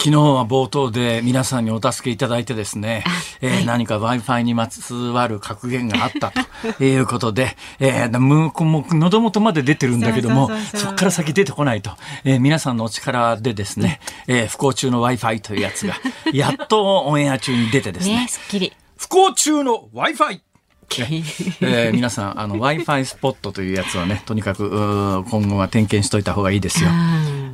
昨日は冒頭で皆さんにお助けいただいてですね、えーはい、何か Wi-Fi にまつわる格言があったということで、えー、もう喉元まで出てるんだけども、そこから先出てこないと、えー、皆さんのお力でですね、えー、不幸中の Wi-Fi というやつが、やっとオンエア中に出てですね、ねすっきり。不幸中の Wi-Fi! えー、皆さんあの Wi-Fi スポットというやつはねとにかく今後は点検しといた方がいいですよ。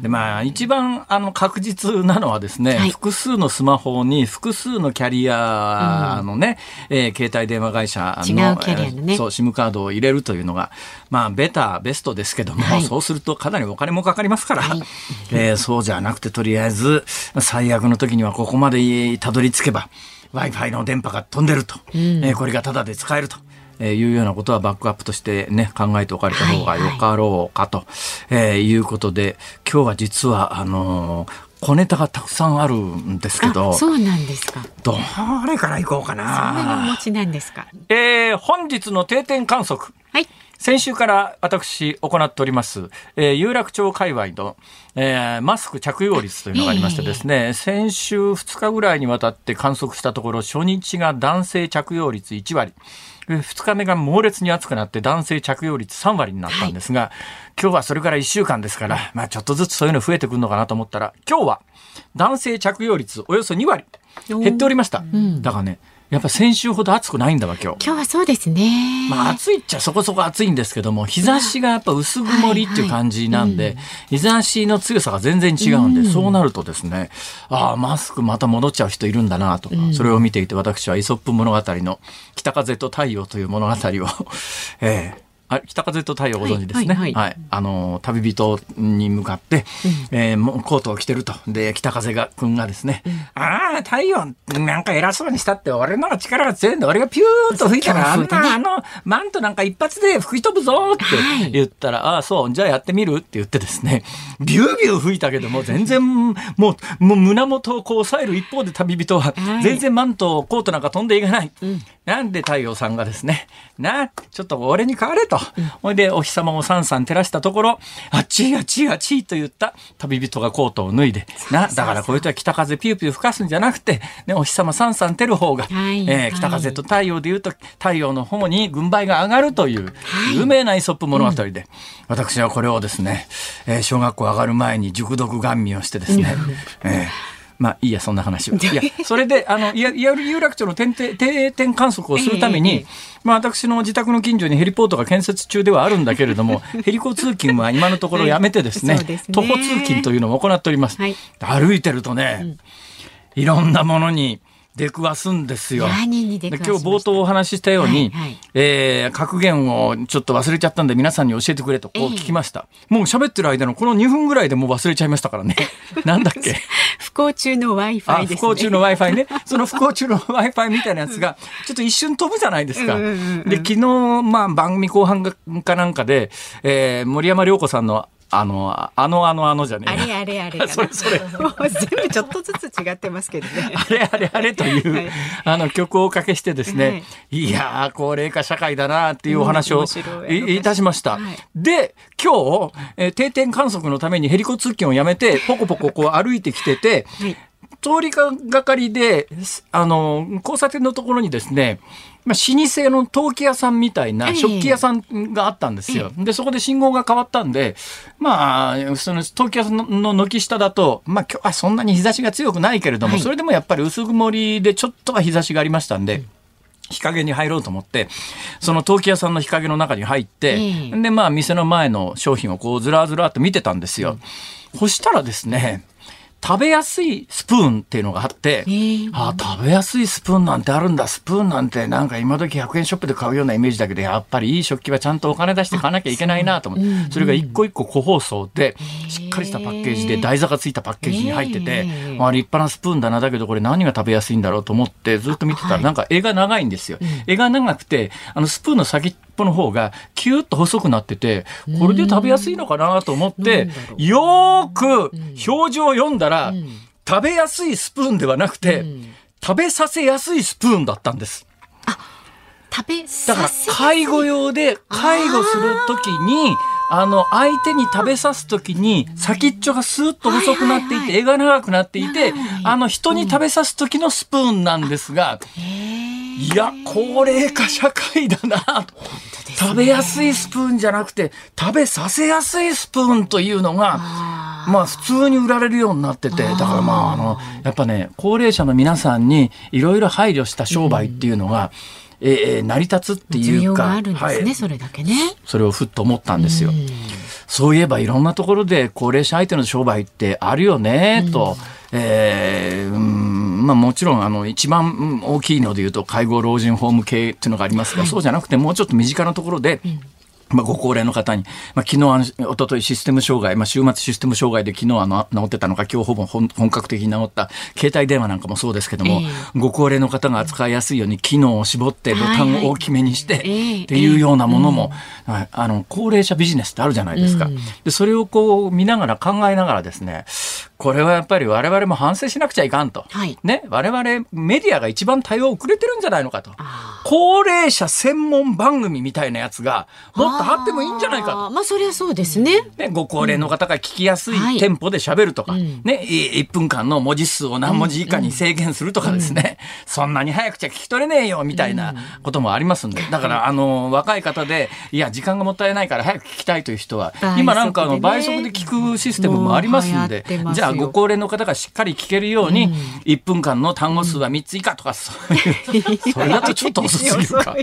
でまあ一番あの確実なのはですね、はい、複数のスマホに複数のキャリアのね、うん、えー、携帯電話会社の違うキャリアのね、そう SIM カードを入れるというのがまあベタベストですけども、はい、そうするとかなりお金もかかりますから、はい、えー、そうじゃなくてとりあえず最悪の時にはここまでたどり着けば Wi-Fi の電波が飛んでると、うん、えー、これがタダで使えると。えー、いうようなことはバックアップとしてね、考えておかれた方がよかろうかと、はいはい、えー、いうことで、今日は実は、あのー、小ネタがたくさんあるんですけど。そうなんですか。どれから行こうかな。それがお持ちなんですか。えー、本日の定点観測。はい。先週から私行っております、えー、有楽町界隈の、えー、マスク着用率というのがありましてですね、えー、先週2日ぐらいにわたって観測したところ、初日が男性着用率1割、2日目が猛烈に暑くなって男性着用率3割になったんですが、はい、今日はそれから1週間ですから、まあちょっとずつそういうの増えてくるのかなと思ったら、今日は男性着用率およそ2割減っておりました。だからね、やっぱ先週ほど暑くないんだわ今日。今日はそうですね。まあ暑いっちゃそこそこ暑いんですけども、日差しがやっぱ薄曇りっていう感じなんで、日差しの強さが全然違うんで、うん、そうなるとですね、ああ、マスクまた戻っちゃう人いるんだなと、うん、それを見ていて私はイソップ物語の北風と太陽という物語を、ええあ北風と太陽ご存知ですね。はい、はいはい、あの旅人に向かって、うん、えー、もうコートを着てると。で、北風が君がですね、うん、ああ、太陽なんか偉そうにしたって、俺の力が強いんだ。俺がピューッと吹いたら、あんな、あの、マントなんか一発で吹き飛ぶぞって言ったら、はい、ああ、そう、じゃあやってみるって言ってですね、ビュービュー吹いたけども、全然、もう、もう胸元をこう押さえる一方で旅人は、全然マント、コートなんか飛んでいかない。うん、なんで太陽さんがですね、な、ちょっと俺に変われと。ほ、いで、お日様をさんさん照らしたところ、あっちいあっちいあっちいと言った。旅人がコートを脱いで、な、だからこういう人は北風ピューピュー吹かすんじゃなくて、ね、お日様さんさん照る方が、はい、えー、北風と太陽で言うと、太陽の方に軍配が上がるという、有名なイソップ物語で、はいうん、私はこれをですね、えー、小学校上がる前に熟読願味をしてですね、えーまあいいやそんな話を。いや それであの有楽町の定定点観測をするために、えー、まあ私の自宅の近所にヘリポートが建設中ではあるんだけれども ヘリコ通勤は今のところやめてですねはいすね、徒歩通勤というのを行っております。はい、歩いてるとね、うん、いろんなものに出くわすんですよ。今日冒頭お話ししたように、はいはい、えー、格言をちょっと忘れちゃったんで皆さんに教えてくれとこう聞きました。えー、もう喋ってる間のこの2分ぐらいでもう忘れちゃいましたからね。なんだっけ？不幸中の Wi-Fi です、ね、不幸中の Wi-Fi ね。その不幸中の Wi-Fi みたいなやつが、ちょっと一瞬飛ぶじゃないですか。で、昨日、まあ番組後半かなんかで、えー、森山良子さんのあの、あのあのあのじゃねあれあれあれそれ それ。全部ちょっとずつ違ってますけどね。あれあれあれという、はい、あの曲をおかけしてですね、はい、いやー、高齢化社会だなっていうお話をい,、たしました。はい、で、今日、えー、定点観測のためにヘリコ通勤をやめて、ポコポコこう歩いてきてて、はい通りがかりで、あの、交差点のところにですね、まあ、老舗の陶器屋さんみたいな食器屋さんがあったんですよ。で、そこで信号が変わったんで、まあ、その陶器屋さんの軒下だと、まあ今日はそんなに日差しが強くないけれども、はい、それでもやっぱり薄曇りでちょっとは日差しがありましたんで、日陰に入ろうと思って、その陶器屋さんの日陰の中に入って、で、まあ店の前の商品をこうずらずらっと見てたんですよ。そしたらですね、食べやすいスプーンっていうのがあって、あ食べやすいスプーンなんてあるんだ。スプーンなんてなんか今時100円ショップで買うようなイメージだけど、やっぱりいい食器はちゃんとお金出して買わなきゃいけないなと思って、それが一個一個個包装で、しっかりしたパッケージで台座がついたパッケージに入っててへ、ーあ立派なスプーンだな。だけどこれ何が食べやすいんだろうと思ってずっと見てたら、なんか絵が長いんですよ。絵が長くて、あのスプーンの先っぽの方がキューッと細くなってて、これで食べやすいのかなと思って、よーく表情を読んだら、食べやすいスプーンではなくて、食べさせやすいスプーンだったんです。食べだから介護用で介護するときに、あの、相手に食べさすときに、先っちょがスーッと細くなっていて、絵が長くなっていて、あの、人に食べさすときのスプーンなんですが、いや、高齢化社会だなと。食べやすいスプーンじゃなくて、食べさせやすいスプーンというのが、まあ普通に売られるようになってて、だからまああの、やっぱね、高齢者の皆さんにいろいろ配慮した商売っていうのが、えーえー成り立つって需いうか、要があるんですね、はいそれだけね。それをふっと思ったんですよ。そういえばいろんなところで高齢者相手の商売ってあるよね、と。えーうんまあ、もちろんあの一番うん大きいので言うと介護老人ホーム系っていうのがありますが、そうじゃなくてもうちょっと身近なところで、まあ、ご高齢の方に、まあ、昨日あの、一昨日システム障害、まあ、週末システム障害で昨日あの、治ってたのか、今日ほぼ本本格的に治った、携帯電話なんかもそうですけども、えご高齢の方が扱いやすいように機能を絞ってボタンを大きめにして、はいはいっていうようなものも、はいあの、高齢者ビジネスってあるじゃないですか。で、それをこう見ながら考えながらですね、これはやっぱり我々も反省しなくちゃいかんと。はい。ね、我々メディアが一番対応遅れてるんじゃないのかと。高齢者専門番組みたいなやつがもっとあってもいいんじゃないかと。まあそりゃそうですね。ね、ご高齢の方が聞きやすいはい。テンポで喋るとか、うん。ね、い1分間の文字数を何文字以下に制限するとかですね、そんなに早くちゃ聞き取れねえよ、みたいなこともありますんで、だから、あの、若い方で、いや、時間がもったいないから早く聞きたいという人は今なんかあの、倍速で聞くシステムもありますんで。じゃあ、ご高齢の方がしっかり聞けるように、1分間の単語数は3つ以下とか、そういう、それだとちょっと遅すぎるか。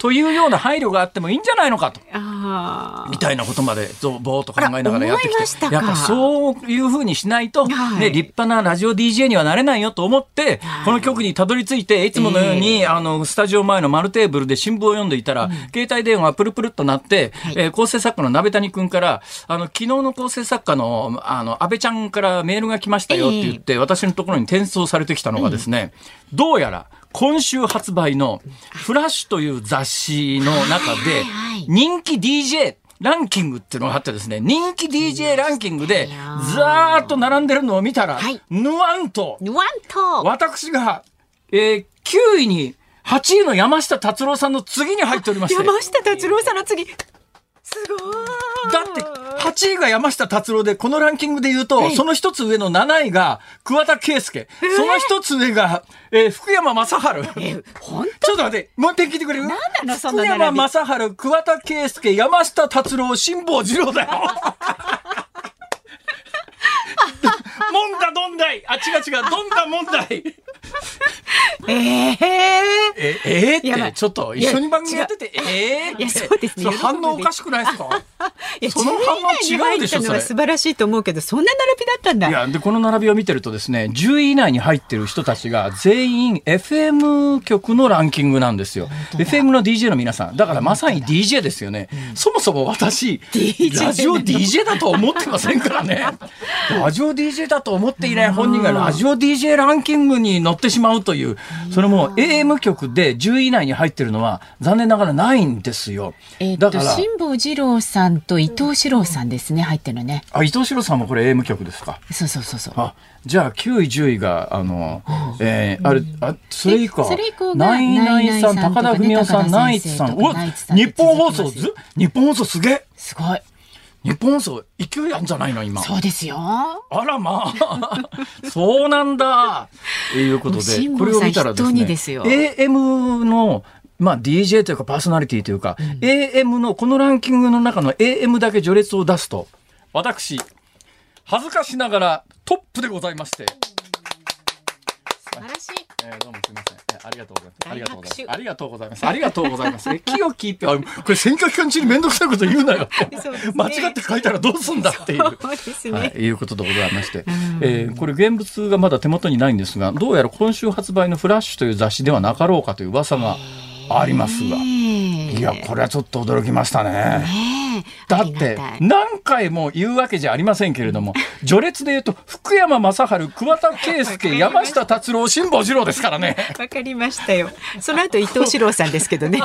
というような配慮があってもいいんじゃないのかと。あみたいなことまでぞぼーっと考えながらやってきて。やっぱそういうふうにしないと、はい。ね、立派なラジオ DJ にはなれないよと思って、はい。この曲にたどり着いていつものように、あのスタジオ前の丸テーブルで新聞を読んでいたら、携帯電話がプルプルっとなって、えー構成作家の鍋谷君からあの昨日の構成作家のあの安倍ちゃんからメールが来ましたよって言って、私のところに転送されてきたのがですね、どうやら今週発売の「フラッシュ」という雑誌の中で人気 DJ ランキングっていうのがあってですね、人気 DJ ランキングで、ざーっと並んでるのを見たら、はい。ぬわんと、ーワンと。私が、えー9位に、8位の山下達郎さんの次に入っておりまして、だ山下達郎さんの次。すごい。って、8位が山下達郎で、このランキングで言うと、はい。その一つ上の7位が桑田佳祐、その一つ上が、えー福山雅治。え、本ちょっと待って、もう一回聞いてくれる？なんなのその福山雅治、桑田佳祐、山下達郎、辛坊治郎だよ。もんだどんだい。あ、違う違う、どんだ問題えええ、えー、やばい。って、ちょっと一緒に番組やってて、えー？って。いやそうですね。れ反応おかしくないですか？いや、その反応違うでしょ10位以内に入ったのは素晴らしいと思うけど、そんな並びだったんだ。いや、で、この並びを見てるとですね、10位以内に入ってる人たちが全員 FM 局のランキングなんですよ。FM の DJ の皆さん。だからまさに DJ ですよね。そもそも私、ラジオ DJ だと思ってませんからね。ラジオ DJ だと思っていない本人がラジオ DJ ランキングに乗ってしまうという、それも AM 局で10位以内に入ってるのは残念ながらないんですよ。えっと、だから、辛坊治郎さんと伊藤四郎さんですね、入ってるのね。あ、伊藤四郎さんもこれ AM 局ですか？そうそうそうそう。あ、じゃあ9位、10位が、あの、えー、あれ、あ、それ以降。えそれ以降がナイナイさん、高田文夫さん、ナイツさん。うわ日本放送ず、日本放送すげえ。すごい。日本放送勢いあんじゃないの今。そうですよ。あらまあ、そうなんだ。ということで、これを見たらですね、ですよ AM の、まあ DJ というかパーソナリティというか、AM のこのランキングの中の AM だけ序列を出すと、私、恥ずかしながらトップでございまして、素晴らしい。ありがとうございます。ありがとうございます。ありがとうございます。ありがとうございます。え、清きって、これ選挙期間中にめんどくさいこと言うなよ。間違って書いたらどうすんだっていう。はい、いうことでございまして、えー、これ現物がまだ手元にないんですが、どうやら今週発売のフラッシュという雑誌ではなかろうかという噂がありますが。いや、これはちょっと驚きましたね。ねだって何回も言うわけじゃありませんけれども序列で言うと福山雅治桑田佳祐山下達郎辛坊治郎ですからね。わかりましたよ。その後伊藤四郎さんですけどね。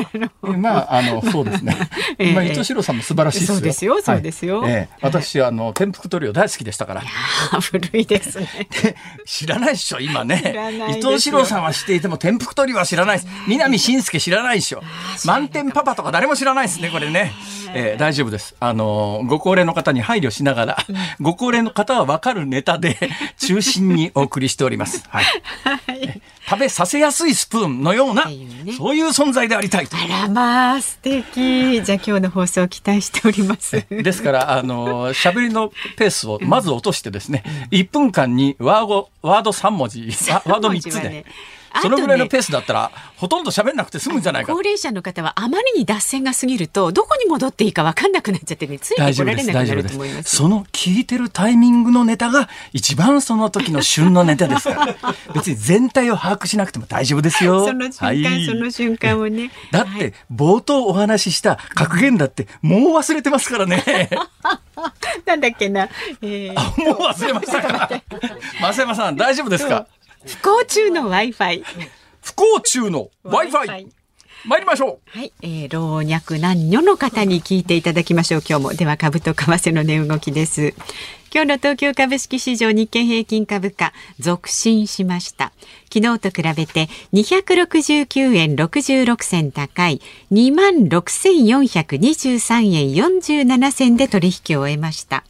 まああのそうですね、えー、まあ伊藤四郎さんも素晴らしいそうですよそうですよ、はい、えー、私あの天福トリオ大好きでしたから。古いですね。知らないでしょ今ね。伊藤四郎さんは知っていても天福トリオは知らないです。南信介知らないでしょ。満点パパとか誰も知らないですねこれねえー、大丈夫です。あの、ご高齢の方に配慮しながら、ご高齢の方は分かるネタで中心にお送りしております。はい。はい、食べさせやすいスプーンのような、ね、そういう存在でありたいと。あらまあ、素敵。じゃあ今日の放送を期待しております。ですから、あの、喋りのペースをまず落としてですね、うん、1分間にワード、ワード3文字、ワード3つで。そのぐらいのペースだったら、ほとんど喋んなくて済むんじゃないか高齢者の方はあまりに脱線が過ぎるとどこに戻っていいか分かんなくなっちゃってねついてこられなくなると思いますその聞いてるタイミングのネタが一番その時の旬のネタですから別に全体を把握しなくても大丈夫ですよ。その瞬間、はい、その瞬間をね。だって冒頭お話しした格言だってもう忘れてますからね。なんだっけな、えー、もう忘れましたか？増山さん大丈夫ですか？不幸中の Wi-Fi。不幸中の Wi-Fi。参りましょう。はい、えー、老若男女の方に聞いていただきましょう。今日もでは株と為替の値動きです。今日の東京株式市場日経平均株価続伸しました。昨日と比べて269円66銭高い26,423円47銭で取引を終えました。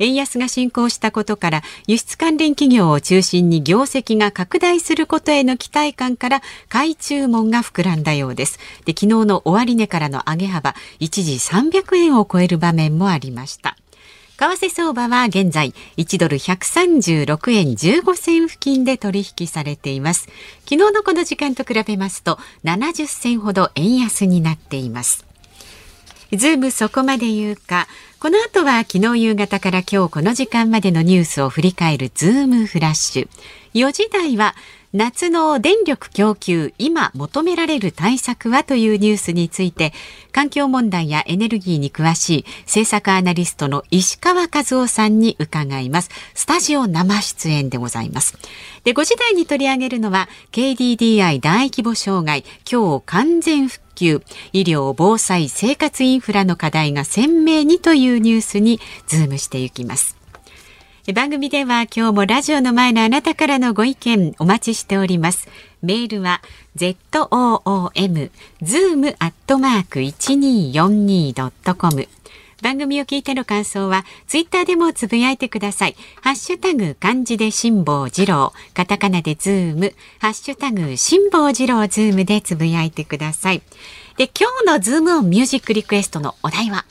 円安が進行したことから輸出関連企業を中心に業績が拡大することへの期待感から買い注文が膨らんだようです。で昨日の終値からの上げ幅一時300円を超える場面もありました。為替相場は現在1ドル136円15銭付近で取引されています。昨日のこの時間と比べますと70銭ほど円安になっています。ズームそこまで言うかこの後は昨日夕方から今日この時間までのニュースを振り返るズームフラッシュ。4時台は夏の電力供給今求められる対策はというニュースについて環境問題やエネルギーに詳しい政策アナリストの石川和夫さんに伺います。スタジオ生出演でございます。で5時台に取り上げるのは KDDI 大規模障害今日完全復旧医療防災生活インフラの課題が鮮明にというニュースにズームしていきます。番組では今日もラジオの前のあなたからのご意見お待ちしております。メールは zoom zoom アットマーク 1242.com 番組を聞いての感想はツイッターでもつぶやいてください。ハッシュタグ漢字で辛坊治郎、カタカナでズーム、ハッシュタグ辛坊治郎ズームでつぶやいてください。で、今日のズームオンミュージックリクエストのお題は？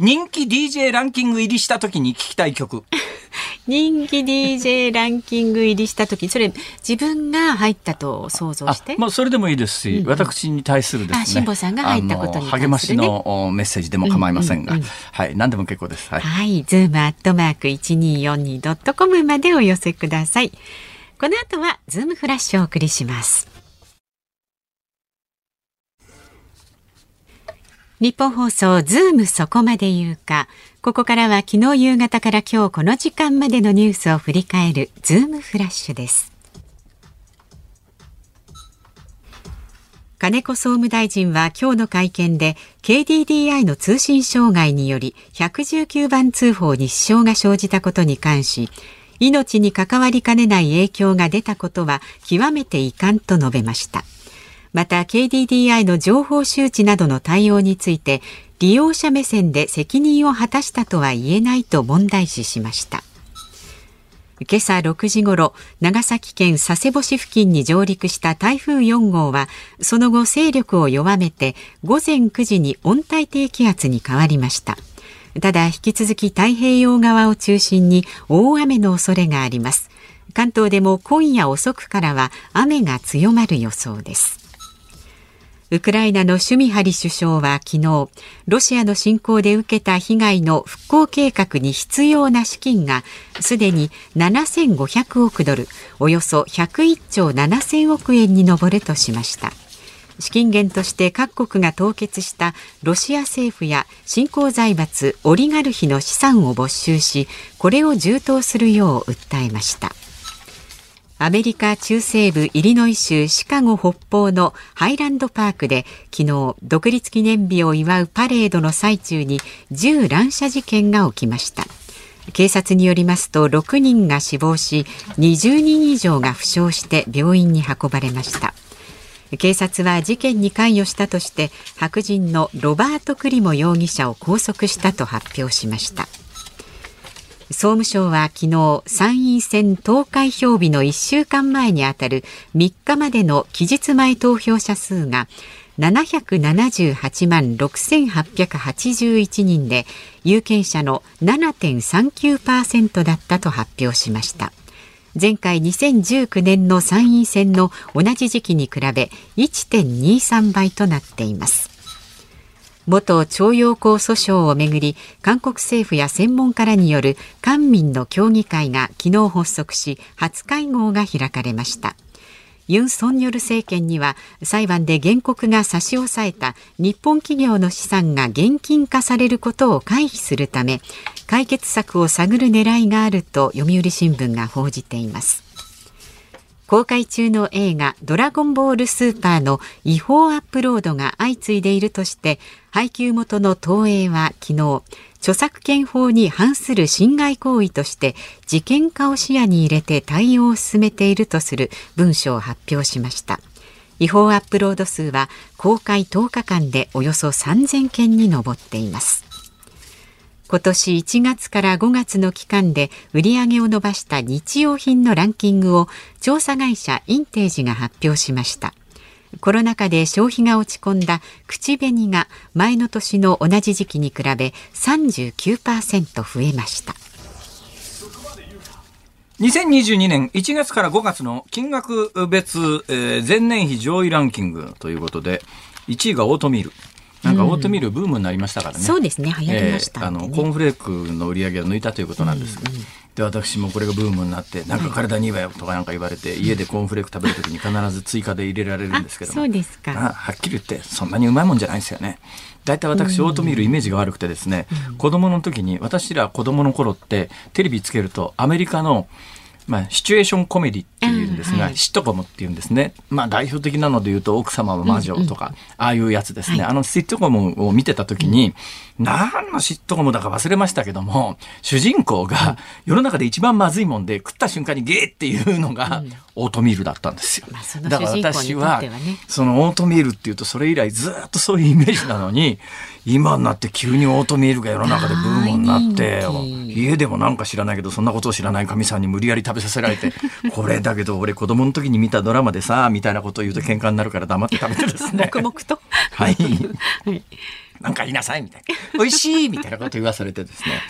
人気 DJ ランキング入りした時に聞きたい曲。人気 DJ ランキング入りした時それ自分が入ったと想像して？まあそれでもいいですし、うんうん、私に対するですね。辛坊さんが入ったことに、ね、励ましのメッセージでも構いませんが、うん。うんうん、はい何でも結構です。はい、はい、ズームアットマーク一二四二ドットコムまでお寄せください。この後はズームフラッシュをお送りしますニッポン放送ズームそこまで言うか。ここからは昨日夕方から今日この時間までのニュースを振り返るズームフラッシュです。金子総務大臣は今日の会見で KDDI の通信障害により119番通報に支障が生じたことに関し命に関わりかねない影響が出たことは極めて遺憾と述べました。また KDDI の情報周知などの対応について利用者目線で責任を果たしたとは言えないと問題視しました。今朝6時ごろ長崎県佐世保市付近に上陸した台風4号はその後勢力を弱めて午前9時に温帯低気圧に変わりました。ただ引き続き太平洋側を中心に大雨の恐れがあります。関東でも今夜遅くからは雨が強まる予想です。ウクライナのシュミハリ首相は昨日、ロシアの侵攻で受けた被害の復興計画に必要な資金がすでに7500億ドル、およそ101兆7000億円に上るとしました。資金源として各国が凍結したロシア政府や新興財閥オリガルヒの資産を没収しこれを充当するよう訴えましたアメリカ中西部イリノイ州シカゴ北方のハイランドパークで昨日独立記念日を祝うパレードの最中に銃乱射事件が起きました。警察によりますと6人が死亡し20人以上が負傷して病院に運ばれました。警察は事件に関与したとして白人のロバート・クリモ容疑者を拘束したと発表しました。総務省は昨日参院選投開票日の1週間前にあたる3日までの期日前投票者数が778万6881人で有権者の7.39%だったと発表しました。前回2019年の参院選の同じ時期に比べ1.23倍となっています。元徴用工訴訟をめぐり韓国政府や専門家らによる官民の協議会が昨日発足し初会合が開かれました。ユン・ソンニョル政権には裁判で原告が差し押さえた日本企業の資産が現金化されることを回避するため解決策を探る狙いがあると読売新聞が報じています。公開中の映画ドラゴンボールスーパーの違法アップロードが相次いでいるとして配給元の東映は昨日著作権法に反する侵害行為として事件化を視野に入れて対応を進めているとする文書を発表しました。違法アップロード数は公開10日間でおよそ3000件に上っています。今年1月から5月の期間で売り上げを伸ばした日用品のランキングを調査会社インテージが発表しました。コロナ禍で消費が落ち込んだ口紅が前の年の同じ時期に比べ39%増えました。2022年1月から5月の金額別、えー、前年比上位ランキングということで1位がオートミール。なんかオートミールブームになりましたからね。うん、そうですね、流行りました、ね、あのコーンフレークの売り上げを抜いたということなんです。うんうん。で私もこれがブームになってなんか体にいいわよとかなんか言われて、家でコーンフレーク食べるときに必ず追加で入れられるんですけどそうですか。はっきり言ってそんなにうまいもんじゃないんですよね。大体私オートミールイメージが悪くてですね、うん、子供の時に私ら子供の頃ってテレビつけるとアメリカのまあ、シチュエーションコメディっていうんですが、はい、シットコムっていうんですね。まあ、代表的なので言うと、奥様は魔女とか、うんうん、ああいうやつですね。はい、あのシットコムを見てた時に、うん、何のシットコムだか忘れましたけども、主人公が世の中で一番まずいもんで、食った瞬間にゲーっていうのが、オートミールだったんですよ。まあ、だから私は、そのオートミールっていうと、それ以来ずっとそういうイメージなのに、今になって急にオートミールが世の中でブームになって家でもなんか知らないけどそんなことを知らないかみさんに無理やり食べさせられて これだけど俺子供の時に見たドラマでさみたいなことを言うと喧嘩になるから黙って食べてですね。黙々とはい、はいなんか言いなさいみたいな。美味しいみたいなこと言わされてですね。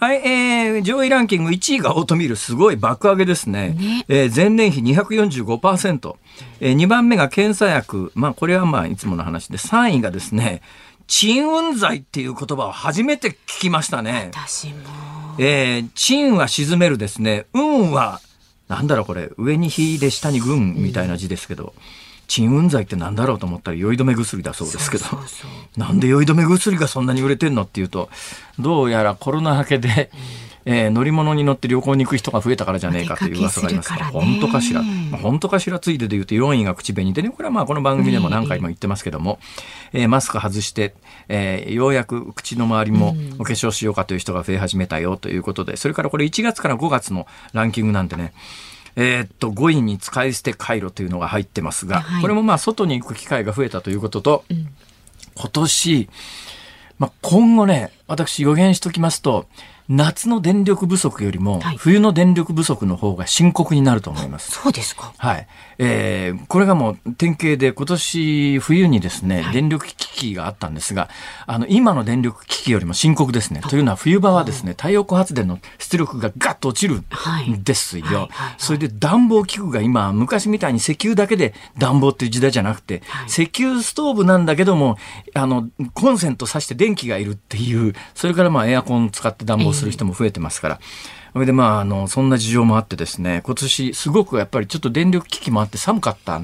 はい、えー、上位ランキング1位がオートミール、すごい爆上げですね。ねえー、前年比245%。えー、2番目が検査薬。まあ、これはまあ、いつもの話で、3位がですね、鎮雲剤っていう言葉を初めて聞きましたね。私も。えー、鎮は沈めるですね。運は、なんだろうこれ、上に火で下に軍みたいな字ですけど、鎮雲剤ってなんだろうと思ったら酔い止め薬だそうですけど、なんで酔い止め薬がそんなに売れてんのっていうと、どうやらコロナ明けで、うんえー、乗り物に乗って旅行に行く人が増えたからじゃねえかという噂がありますが、本当かしら、まあ、本当かしらついでで言うと4位が口紅でね、これはまあこの番組でも何回も言ってますけども、えー、マスク外して、えー、ようやく口の周りもお化粧しようかという人が増え始めたよということで、それからこれ1月から5月のランキングなんてね、えー、っと5位に使い捨て回路というのが入ってますが、はい、これもまあ外に行く機会が増えたということと、うん、今年、まあ、今後ね、私予言しときますと、夏の電力不足よりもはい冬の電力不足の方が深刻になると思います。そうですか。はい。えーこれがもう典型で今年冬にですね、電力危機があったんですが、あの、今の電力危機よりも深刻ですね。というのは冬場はですね、太陽光発電の出力がガッと落ちるはいんですよ。はいはいはいそれで暖房器具が今、昔みたいに石油だけで暖房っていう時代じゃなくて、石油ストーブなんだけども、あの、コンセント挿して電気がいるっていう、それからまあエアコン使って暖房する人も増えてますから、それでまあ、あの、そんな事情もあってですね、今年すごくやっぱりちょっと電力危機もあって寒かった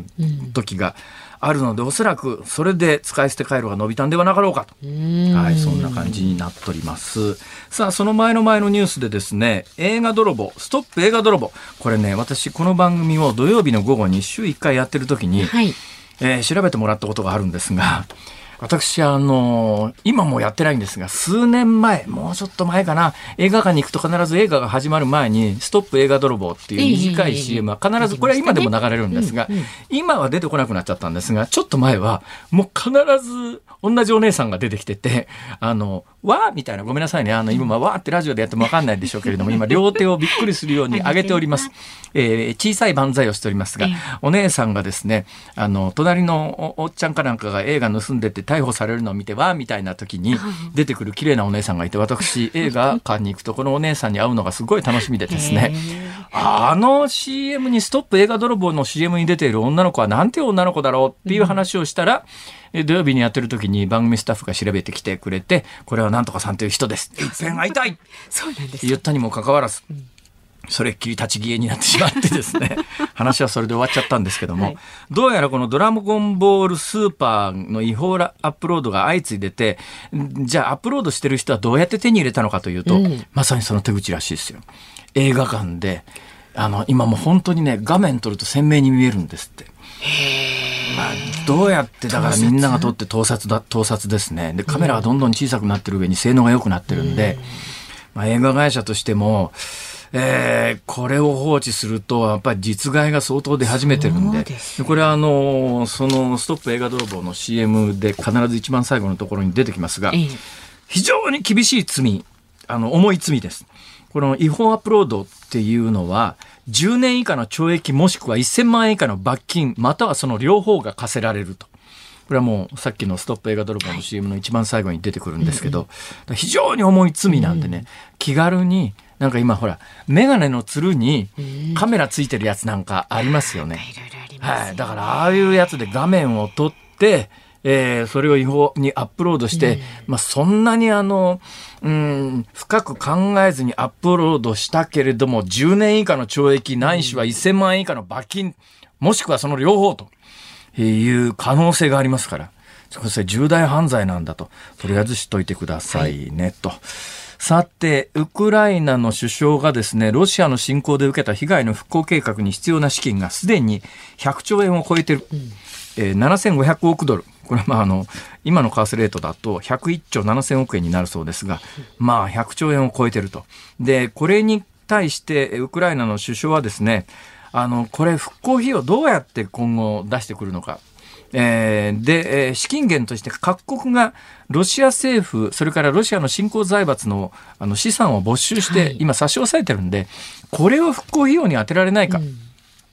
時があるので、おそらくそれで使い捨て回路が伸びたんではなかろうかと。はい、そんな感じになっております。さあ、その前の前のニュースでですね、映画泥棒、ストップ映画泥棒。これね、私この番組を土曜日の午後に週1回やってる時に、はい。えー調べてもらったことがあるんですが、私、あの今もやってないんですが、数年前、もうちょっと前かな、映画館に行くと必ず映画が始まる前に、ストップ映画泥棒っていう短い CM は必ず、これは今でも流れるんですが、今は出てこなくなっちゃったんですが、ちょっと前は、もう必ず同じお姉さんが出てきてて、あの、わーみたいな、ごめんなさいね、あの、今、わーってラジオでやってもわかんないでしょうけれども、今、両手をびっくりするように上げております。えー小さい万歳をしておりますがええ、お姉さんがですね、あの、隣のおおっちゃんかなんかが映画盗んでって逮捕されるのを見て、わーみたいな時に出てくる綺麗なお姉さんがいて、私、映画館に行くと、このお姉さんに会うのがすごい楽しみでですね、あの CM に、ストップ映画泥棒の CM に出ている女の子はなんていう女の子だろうっていう話をしたら、え土曜日にやってる時に番組スタッフが調べてきてくれて、これはなんとかさんという人です。一遍会いたい。そうなんです。言ったにもかかわらず、それっきり立ち消えになってしまってですね。話はそれで終わっちゃったんですけども、はい。どうやらこの「ドラゴンボールスーパー」の違法アップロードが相次いでてんじゃあアップロードしてる人はどうやって手に入れたのかというと、うん。まさにその手口らしいですよ。映画館であの今もう本当にね画面撮ると鮮明に見えるんですって。まあ、どうやってだからみんなが撮って盗撮だ盗撮ですね。でカメラがどんどん小さくなってる上に性能が良くなってるんで、まあ、映画会社としても、えーこれを放置するとやっぱり実害が相当出始めてるんででこれはあのその「ストップ映画泥棒」の CM で必ず一番最後のところに出てきますが、ええ非常に厳しい罪、あの、重い罪です。この違法アップロードっていうのは、10年以下の懲役もしくは1000万円以下の罰金、またはその両方が課せられると。これはもうさっきのストップ映画泥棒の CM の一番最後に出てくるんですけど、非常に重い罪なんでね、気軽に、なんか今ほら、メガネのつるにカメラついてるやつなんかありますよね。はい、だからああいうやつで画面を撮って、えーそれを違法にアップロードして、まあ、そんなにあの、うん、深く考えずにアップロードしたけれども10年以下の懲役ないしは1000万円以下の罰金もしくはその両方という可能性がありますからそれ重大犯罪なんだととりあえず知っといてくださいね、と。さて、ウクライナの首相がですね、ロシアの侵攻で受けた被害の復興計画に必要な資金がすでに100兆円を超えてる。えー7500億ドル。これはまああの、今の為替レートだと101兆7000億円になるそうですが、まあ100兆円を超えてると。で、これに対してえーウクライナの首相はですね、あの、これ復興費用どうやって今後出してくるのか。えーで、えー資金源として各国がロシア政府、それからロシアの新興財閥のあの資産を没収しはいて今差し押さえてるんで、これを復興費用に充てられないか。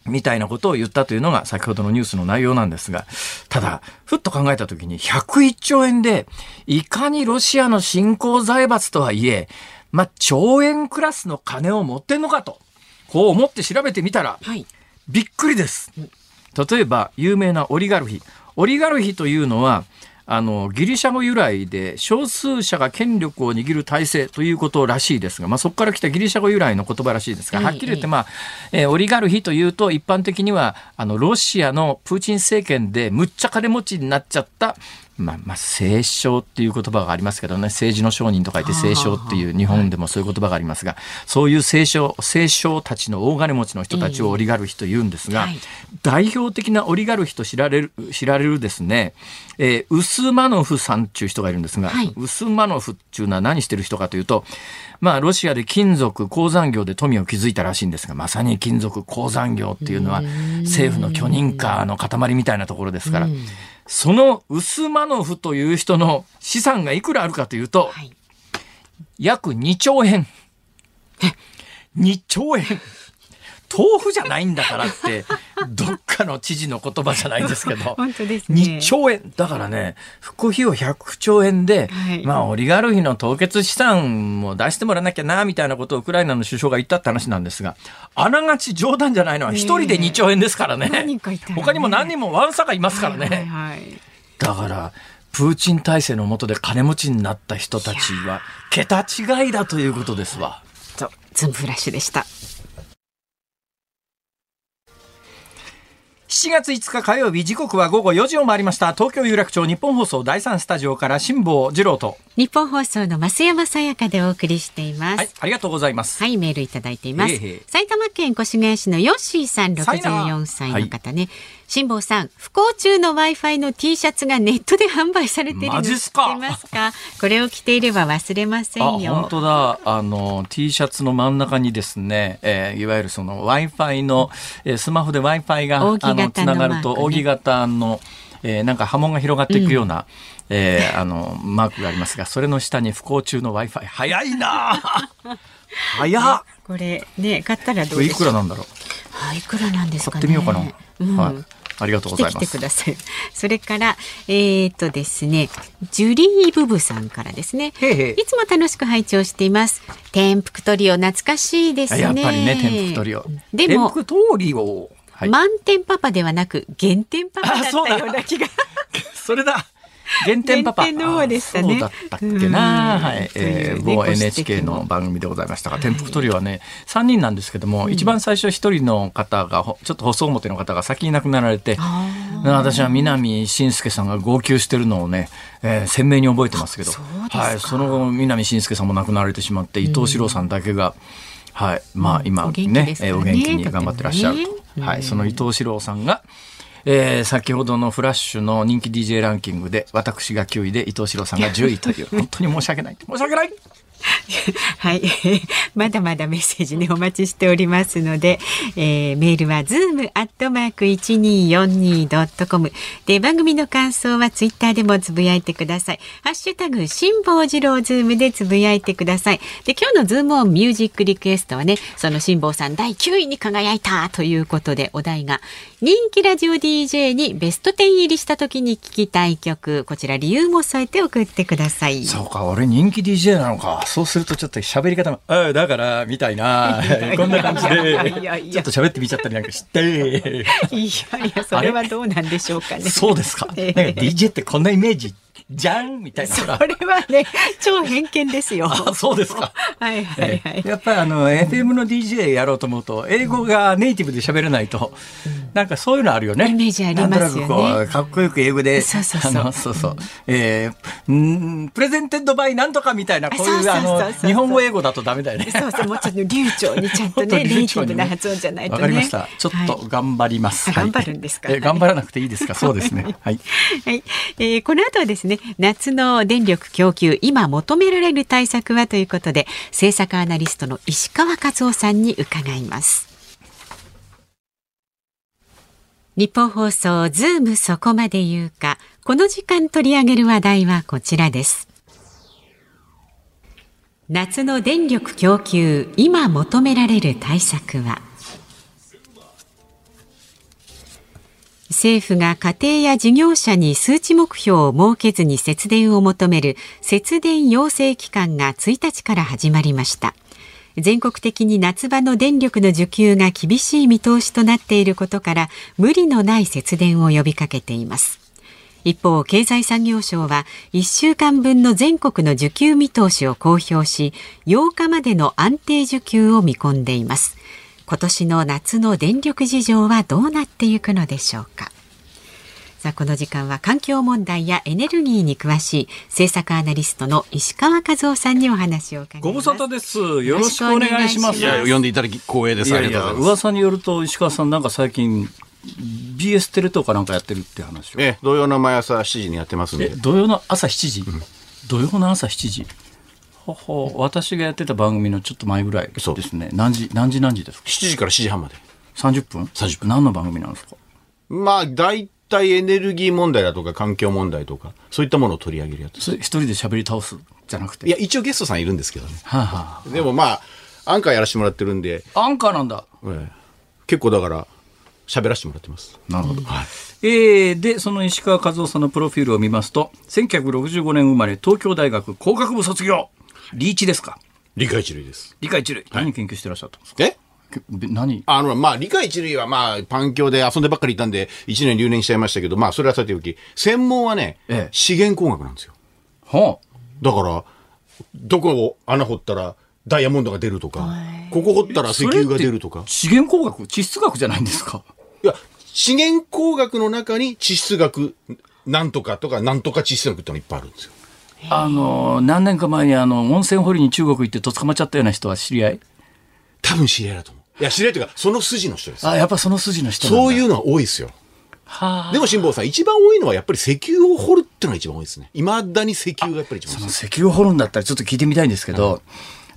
みたいなことを言ったというのが先ほどのニュースの内容なんですが、ただ、ふっと考えたときに101兆円で、いかにロシアの新興財閥とはいえ、まあ、兆円クラスの金を持ってんのかと、こう思って調べてみたら、はい。びっくりです。例えば、有名なオリガルヒ。オリガルヒというのは、あの、ギリシャ語由来で少数者が権力を握る体制ということらしいですが、まあ、そこから来たギリシャ語由来の言葉らしいですが、ええはっきり言って、まあ、えーオリガルヒというと、一般的には、あの、ロシアのプーチン政権でむっちゃ金持ちになっちゃった、まあ、まあ、聖商っていう言葉がありますけどね、政治の商人と書いて聖商っていう、日本でもそういう言葉がありますが、そういう聖商、聖商たちの大金持ちの人たちをオリガルヒと言うんですが、はい。代表的なオリガルヒと知られる、知られるですね、えーウスマノフさんっていう人がいるんですが、はい。ウスマノフっていうのは何してる人かというと、まあ、ロシアで金属、鉱山業で富を築いたらしいんですが、まさに金属、鉱山業っていうのは、政府の許認可の塊みたいなところですから、そのウスマノフという人の資産がいくらあるかというと、はい。約2兆円。2兆円。豆腐じゃないんだからって、どっかの知事の言葉じゃないんですけど。本当ですね。2兆円。だからね、復興費用100兆円で、はいまあ、オリガルヒの凍結資産も出してもらわなきゃな、みたいなことをウクライナの首相が言ったって話なんですが、あながち冗談じゃないのは一人で2兆円ですからね。何人かいたらね他にも何人もワンサがいますからね。はいはいはいだから、プーチン体制の下で金持ちになった人たちは、桁違いだということですわ。そうズームフラッシュでした。7月5日火曜日時刻は午後4時を回りました東京有楽町日本放送第3スタジオから辛坊治郎と日本放送の増山さやかでお送りしています。はいありがとうございます、はい、メールいただいています。ええ埼玉県越谷市のヨッシーさん、さいな64歳の方ね。辛坊さん、不幸中の Wi-Fi の T シャツがネットで販売されているの知ってますか？これを着ていれば忘れませあんよ。本当だ。あの T シャツの真ん中にですね、えーいわゆるその w i f i の、えースマホで w i f i があのつながると扇形の、えーなんか波紋が広がっていくような、えーあのマークがありますがそれの下に不幸中の w i f i 早いなあ早っ。これね、買ったらどうでしょう？くらなんだろう？はい、いくらなんですかね。買ってみようかな、うんはいありがとうございますください。それから、えー、っとですね、ジュリーブブさんからですね。へいへいいつも楽しく拝聴しています。天福トリオ懐かしいですね。やっぱりね天福トリオでも、天福トリオはい、満点パパではなく減点パパだったあそうだような気が。それだ原点パパ。原点の方でしたねあそうだったっけな。うんはい。えー、某 NHK の番組でございましたが、天福トリオはね、3人なんですけども、一番最初一人の方が、ほちょっと細表の方が先に亡くなられて、私は南信介さんが号泣してるのをね、えー鮮明に覚えてますけど、はい。その後、南信介さんも亡くなられてしまって、伊藤四郎さんだけが、はい。まあ、今ねお元気に頑張ってらっしゃると。はい。その伊東四朗さんが、えー先ほどのフラッシュの人気 DJ ランキングで私が9位で伊東四朗さんが10位という 本当に申し訳ない。申し訳ない はい。まだまだメッセージね、お待ちしておりますので、えーメールは zoom アットマーク 1242.com で、番組の感想はツイッターでもつぶやいてください。ハッシュタグ、辛坊治郎ズームでつぶやいてください。で、今日のズームオンミュージックリクエストはね、その辛坊さん第9位に輝いたということで、お題が、人気ラジオ DJ にベスト10入りした時に聴きたい曲、こちら理由も添えて送ってください。そうか俺人気 DJ なのかそうするとちょっと喋り方も「ああだから」みたいな。こんな感じで。ちょっと喋ってみちゃったりなんかして。いやいや、それはどうなんでしょうかね。そうですか。なんかええ DJ ってこんなイメージじゃんみたいなそれはね、超偏見ですよ。あそうですかはいはいはい。やっぱりあの FM の DJ やろうと思うと英語がネイティブで喋れないとなんかそういうのあるよね。イメージありますよねなんとなくこうかっこよく英語でそうそうそうあのそうそうえーんー presented by なんとかみたいなこういうあの日本語英語だとダメだよね。そうそう、もうちょっと流暢にちゃんとね、ネイティブな発音じゃないとね。わかりました。ちょっと頑張ります。頑張るんですか？え頑張らなくていいですか？そうですね。はい。はい、えーこの後はですね夏の電力供給今求められる対策はということで政策アナリストの石川和夫さんに伺います。日本放送ズームそこまで言うか。この時間取り上げる話題はこちらです。夏の電力供給今求められる対策は？政府が家庭や事業者に数値目標を設けずに節電を求める節電要請期間が1日から始まりました。全国的に夏場の電力の需給が厳しい見通しとなっていることから無理のない節電を呼びかけています。一方経済産業省は1週間分の全国の需給見通しを公表し8日までの安定需給を見込んでいます。今年の夏の電力事情はどうなっていくのでしょうかさあこの時間は環境問題やエネルギーに詳しい政策アナリストの石川和夫さんにお話を伺いますご無沙汰です。よろしくお願いします。よろしくお願いしますいや、呼んでいただき光栄です。ありいやいやがとうございます。噂によると石川さんなんか最近 BS テレ東かなんかやってるって話を。ええ、同様の毎朝7時にやってますんえで。土曜の朝7時、土曜の朝7時？ほほ私がやってた番組のちょっと前ぐらいそうですね何時何時何時ですか？7時から7時半まで。30分？30分何の番組なんですか？まあ、大体エネルギー問題だとか環境問題とか、そういったものを取り上げるやつ。一人で喋り倒すじゃなくて？いや、一応ゲストさんいるんですけどね。はあ、はあ、でもまあ、アンカーやらせてもらってるんで、アンカーなんだ。ええ結構だから、喋らせてもらってます。なるほど。はい。えーで、その石川和夫さんのプロフィールを見ますと、1965年生まれ、東京大学工学部卒業。リーチですか？理科一類です。理科一類。何研究してらっしゃったんですか？え？け何？あの、まあ、理科一類はまあ、パン教で遊んでばっかりいたんで、一年留年しちゃいましたけど、まあ、それはさておき、専門はね、ええ資源工学なんですよ。はだから、どこを穴掘ったらダイヤモンドが出るとか、ここ掘ったら石油が出るとか。資源工学？地質学じゃないんですか？いや、資源工学の中に地質学、なんとかとか、なんとか地質学ってのがいっぱいあるんですよ。あの、何年か前にあの、温泉掘りに中国行ってと捕まっちゃったような人は知り合い？多分知り合いだと思う。いや、知り合いというか、その筋の人です。あ、やっぱその筋の人。そういううのは多いですよ。はあ。でも辛坊さん、一番多いのはやっぱり石油を掘るってのが一番多いですね。未だに石油がやっぱり一番その多い。石油を掘るんだったらちょっと聞いてみたいんですけど、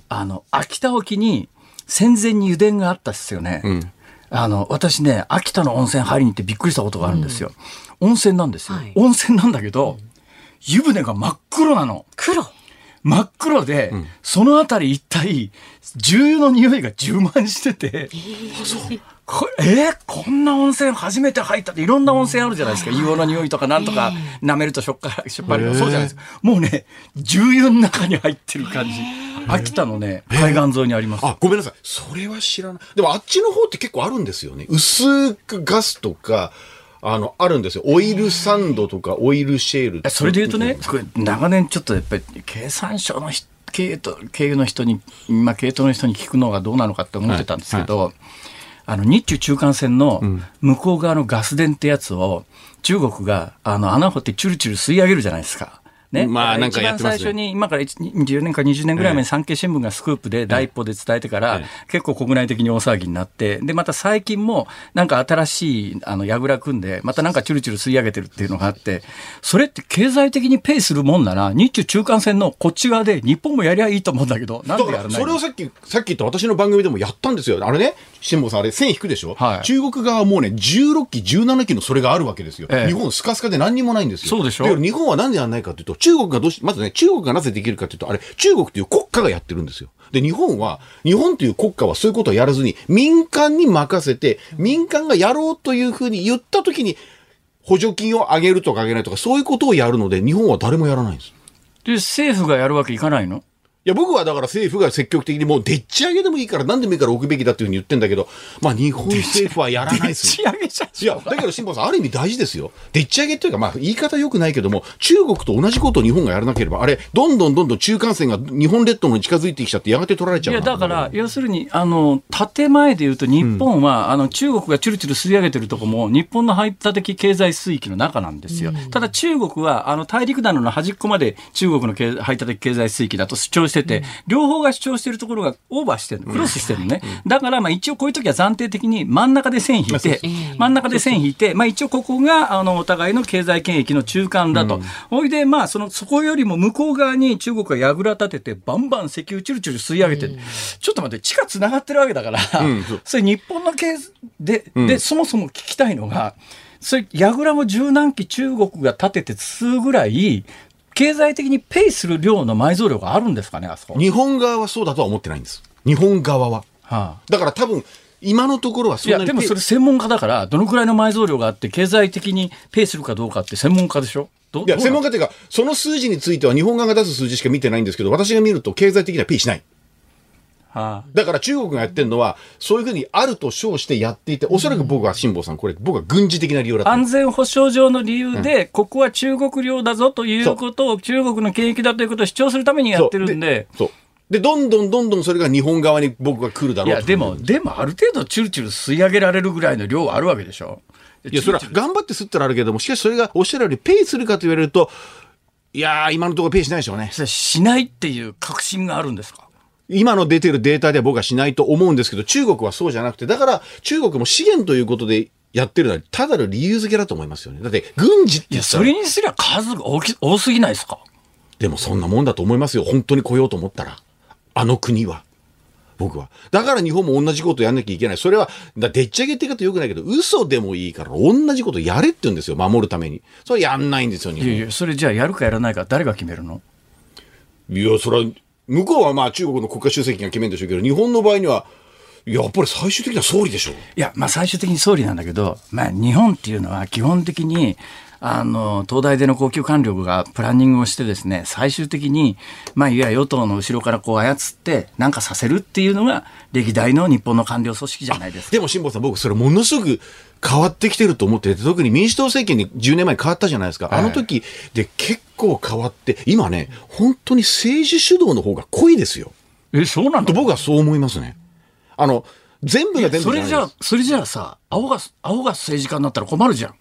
あの、秋田沖に戦前に油田があったっすよね。んあの、私ね、秋田の温泉入りに行ってびっくりしたことがあるんですよ。温泉なんですよ。はい温泉なんだけど、湯船が真っ黒なの。黒？真っ黒で、そのあたり一体、重油の匂いが充満してて、これえー？こんな温泉初めて入ったっていろんな温泉あるじゃないですか。硫黄の匂いとかなんとか舐めるとしょっかしょっぱりとかそうじゃないですか。もうね、重油の中に入ってる感じ。秋田のね、海岸沿いにあります。あ、ごめんなさい。それは知らない。でもあっちの方って結構あるんですよね。薄くガスとか、あの、あるんですよ。オイルサンドとか、オイルシェールそれで言うとね、これ長年ちょっとやっぱり経産省の人経営と経営の人に、まあ、経営の人に聞くのがどうなのかって思ってたんですけど、あの日中中間線の向こう側のガス田ってやつを中国があの穴掘ってチュルチュル吸い上げるじゃないですか。ね、まあなんかやってますね。一番最初に、今から10年か20年ぐらい前に産経新聞がスクープで第一報で伝えてから、結構国内的に大騒ぎになって、で、また最近もなんか新しい、あの、櫓組んで、またなんかチュルチュル吸い上げてるっていうのがあって、それって経済的にペイするもんなら、日中中間線のこっち側で日本もやりゃいいと思うんだけど、なんでやらないの？それをさっき、さっき言った私の番組でもやったんですよ。あれね、辛坊さん、あれ線引くでしょ、はい。中国側はもうね、16期、17期のそれがあるわけですよ。ええ。日本スカスカで何にもないんですよ。そうでしょ？日本はなんでやらないかというと、中国がどうし、まずね、中国がなぜできるかというと、あれ、中国という国家がやってるんですよ。で、日本は、日本という国家はそういうことをやらずに、民間に任せて、民間がやろうというふうに言ったときに、補助金を上げるとか上げないとか、そういうことをやるので、日本は誰もやらないんです。で、政府がやるわけいかないの？いや、僕はだから政府が積極的にもうでっち上げでもいいから何でもいいから置くべきだっていうふうに言ってんだけど、まあ日本政府はやらないですよ。仕上げちゃいや、だけど辛坊さん、ある意味大事ですよ。でっち上げっていうか、まあ言い方良くないけども、中国と同じことを日本がやらなければ、あれ、どんどんどんどん中間線が日本列島に近づいてきちゃって、やがて取られちゃいうや、なだから、要するに、あの、建前で言うと、日本は、あの、中国がチュルチュル吸い上げてるとこも、日本の排他的経済水域の中なんですよ。ただ、中国は、あの、大陸なの端っこまで中国の経排他的経済水域だと主張してて、両方が主張してるところがオーバーしてるクロスしてるのね。だから、まあ、一応こういう時は暫定的に真ん中で線引いて、真ん中で線引いて、まあ、一応ここが、あの、お互いの経済権益の中間だと。ほいで、まあ、その、そこよりも向こう側に中国が櫓立てて、バンバン石油チュルチュル吸い上げてる、ちょっと待って、地下繋がってるわけだから、ん。それ日本の経済で、で、そもそも聞きたいのが、それ、櫓も十何基中国が建てて吸うぐらい、経済的にペイする量の埋蔵量があるんですかね、あそこ。日本側はそうだとは思ってないんです。日本側は。はあだから多分、今のところはそいや、んなにでもそれ専門家だから、どのくらいの埋蔵量があって、経済的にペイするかどうかって専門家でしょ？どいや、専門家というか、その数字については日本側が出す数字しか見てないんですけど、私が見ると経済的にはペイしない。はあ。だから中国がやってるのは、そういうふうにあると称してやっていて、おそらく僕は辛坊さん、これ、僕は軍事的な理由だ安全保障上の理由で、ここは中国領だぞということを、中国の権益だということを主張するためにやってるんで、そう。で、どんどんどんどんそれが日本側に僕が来るだろうといや、でも、でもある程度チュルチュル吸い上げられるぐらいの量はあるわけでしょ。いや、それは頑張って吸ったらあるけども、しかしそれがおっしゃるようにペイするかと言われると、いやー、今のところペイしないでしょうね。しないっていう確信があるんですか？今の出てるデータでは僕はしないと思うんですけど、中国はそうじゃなくて、だから中国も資源ということでやってるのは、ただの理由付けだと思いますよね。だって、軍事っていや、それにすりゃ数が大き多すぎないですか？でもそんなもんだと思いますよ。本当に来ようと思ったら。あの国は。僕は。だから日本も同じことやんなきゃいけない。それは、だでっち上げって言い方よくないけど、嘘でもいいから同じことやれって言うんですよ。守るために。それやんないんですよ、日本。いやいや、それじゃあやるかやらないか誰が決めるの？いや、それは、向こうはまあ中国の国家主席が決めるんでしょうけど、日本の場合には、やっぱり最終的には総理でしょう。いや、まあ最終的に総理なんだけど、まあ日本っていうのは基本的に、あの、東大での高級官僚がプランニングをしてですね、最終的に、まあ、いわゆる与党の後ろからこう操って、なんかさせるっていうのが、歴代の日本の官僚組織じゃないですか。でも辛坊さん、僕それものすごく変わってきてると思ってて、特に民主党政権に10年前変わったじゃないですか。あの時で結構変わって、今ね、本当に政治主導の方が濃いですよ。え、そうなんと僕はそう思いますね。あの、全部が全部それじゃあ、それじゃあさ、青が、青が政治家になったら困るじゃん。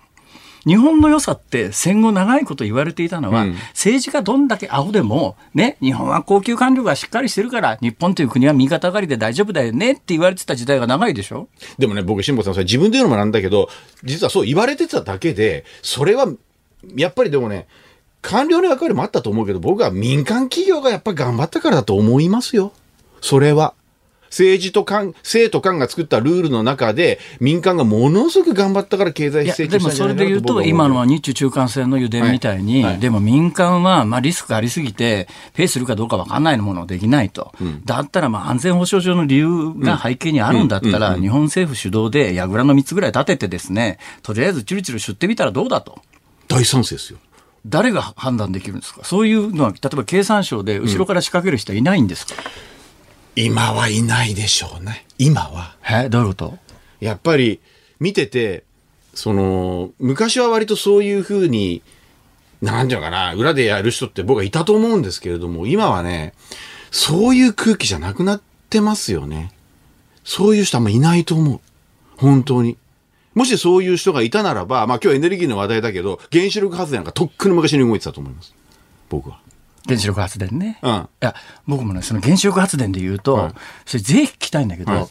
日本の良さって戦後長いこと言われていたのは、うん、政治家どんだけ青でも、ね、日本は高級官僚がしっかりしてるから、日本という国は右肩上がりで大丈夫だよねって言われてた時代が長いでしょ？でもね、僕、辛坊さん、それ自分で言うのもなんだけど、実はそう言われてただけで、それは、やっぱりでもね、官僚の役割もあったと思うけど、僕は民間企業がやっぱり頑張ったからだと思いますよ。それは。政治と官、政と官が作ったルールの中で、民間がものすごく頑張ったから経済成長でもそれで言うと、今のは日中中間線の油田みたいに、はい。はい、でも民間はまあリスクがありすぎて、ペイするかどうか分かんないものできないと。うん、だったらまあ安全保障上の理由が背景にあるんだったら、日本政府主導で櫓の3つぐらい立ててですね、とりあえずチュルチュル知ってみたらどうだと。大賛成ですよ。誰が判断できるんですか？そういうのは、例えば経産省で後ろから仕掛ける人はいないんですか、うん今はいないでしょうね。今は。えどういうこと？やっぱり見てて、その、昔は割とそういうふうに、なんていうのかな、裏でやる人って僕はいたと思うんですけれども、今はね、そういう空気じゃなくなってますよね。そういう人あんまいないと思う。本当に。もしそういう人がいたならば、まあ今日エネルギーの話題だけど、原子力発電なんかとっくの昔に動いてたと思います。僕は。原子力発電ね。うん、いや、僕もね、その原子力発電で言うと、うん、それぜひ聞きたいんだけど、うん、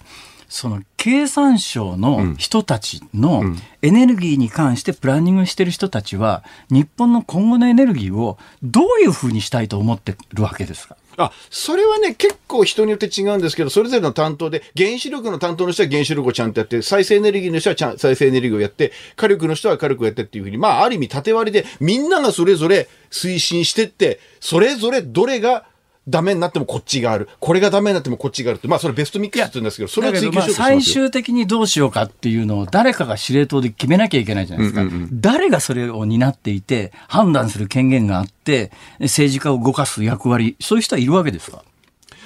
その経産省の人たちのエネルギーに関してプランニングしてる人たちは、日本の今後のエネルギーをどういうふうにしたいと思ってるわけですか？あ、それはね、結構人によって違うんですけど、それぞれの担当で、原子力の担当の人は原子力をちゃんとやって、再生エネルギーの人はちゃん再生エネルギーをやって、火力の人は火力をやってっていうふうに、まあ、ある意味縦割りで、みんながそれぞれ推進してって、それぞれどれがダメになってもこっちがある。これがダメになってもこっちがあるって。まあそれベストミックスって言うんですけど、それは追求しようとし最終的にどうしようかっていうのを誰かが司令塔で決めなきゃいけないじゃないですか。うんうんうん、誰がそれを担っていて、判断する権限があって、政治家を動かす役割、そういう人はいるわけですか？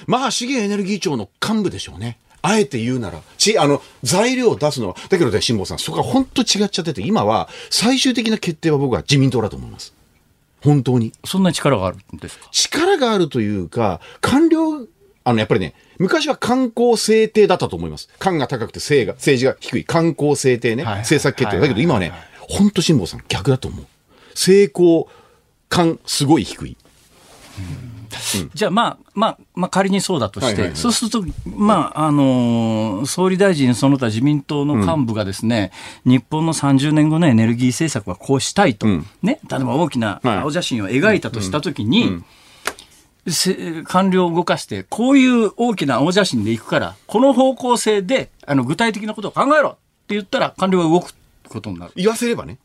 まあ資源エネルギー庁の幹部でしょうね。あえて言うなら、ち、あの、材料を出すのは、だけどね、辛坊さん、そこは本当違っちゃってて、今は最終的な決定は僕は自民党だと思います。本当に。そんな力があるんですか？力があるというか、官僚、あの、やっぱりね、昔は観光制定だったと思います。官が高くて政が、政治が低い。観光制定ね。はい、政策決定。だけど今はね、本当辛坊さん逆だと思う。成功感すごい低い。うんじゃあ、まあ、まあ、まあ、仮にそうだとして、そうすると、まあ、あのー、総理大臣その他自民党の幹部がですね、うん、日本の30年後のエネルギー政策はこうしたいと、うん、ね、例えば大きな青写真を描いたとしたときに、官僚を動かして、こういう大きな青写真でいくから、この方向性で、あの、具体的なことを考えろって言ったら、官僚が動くことになる。言わせればね。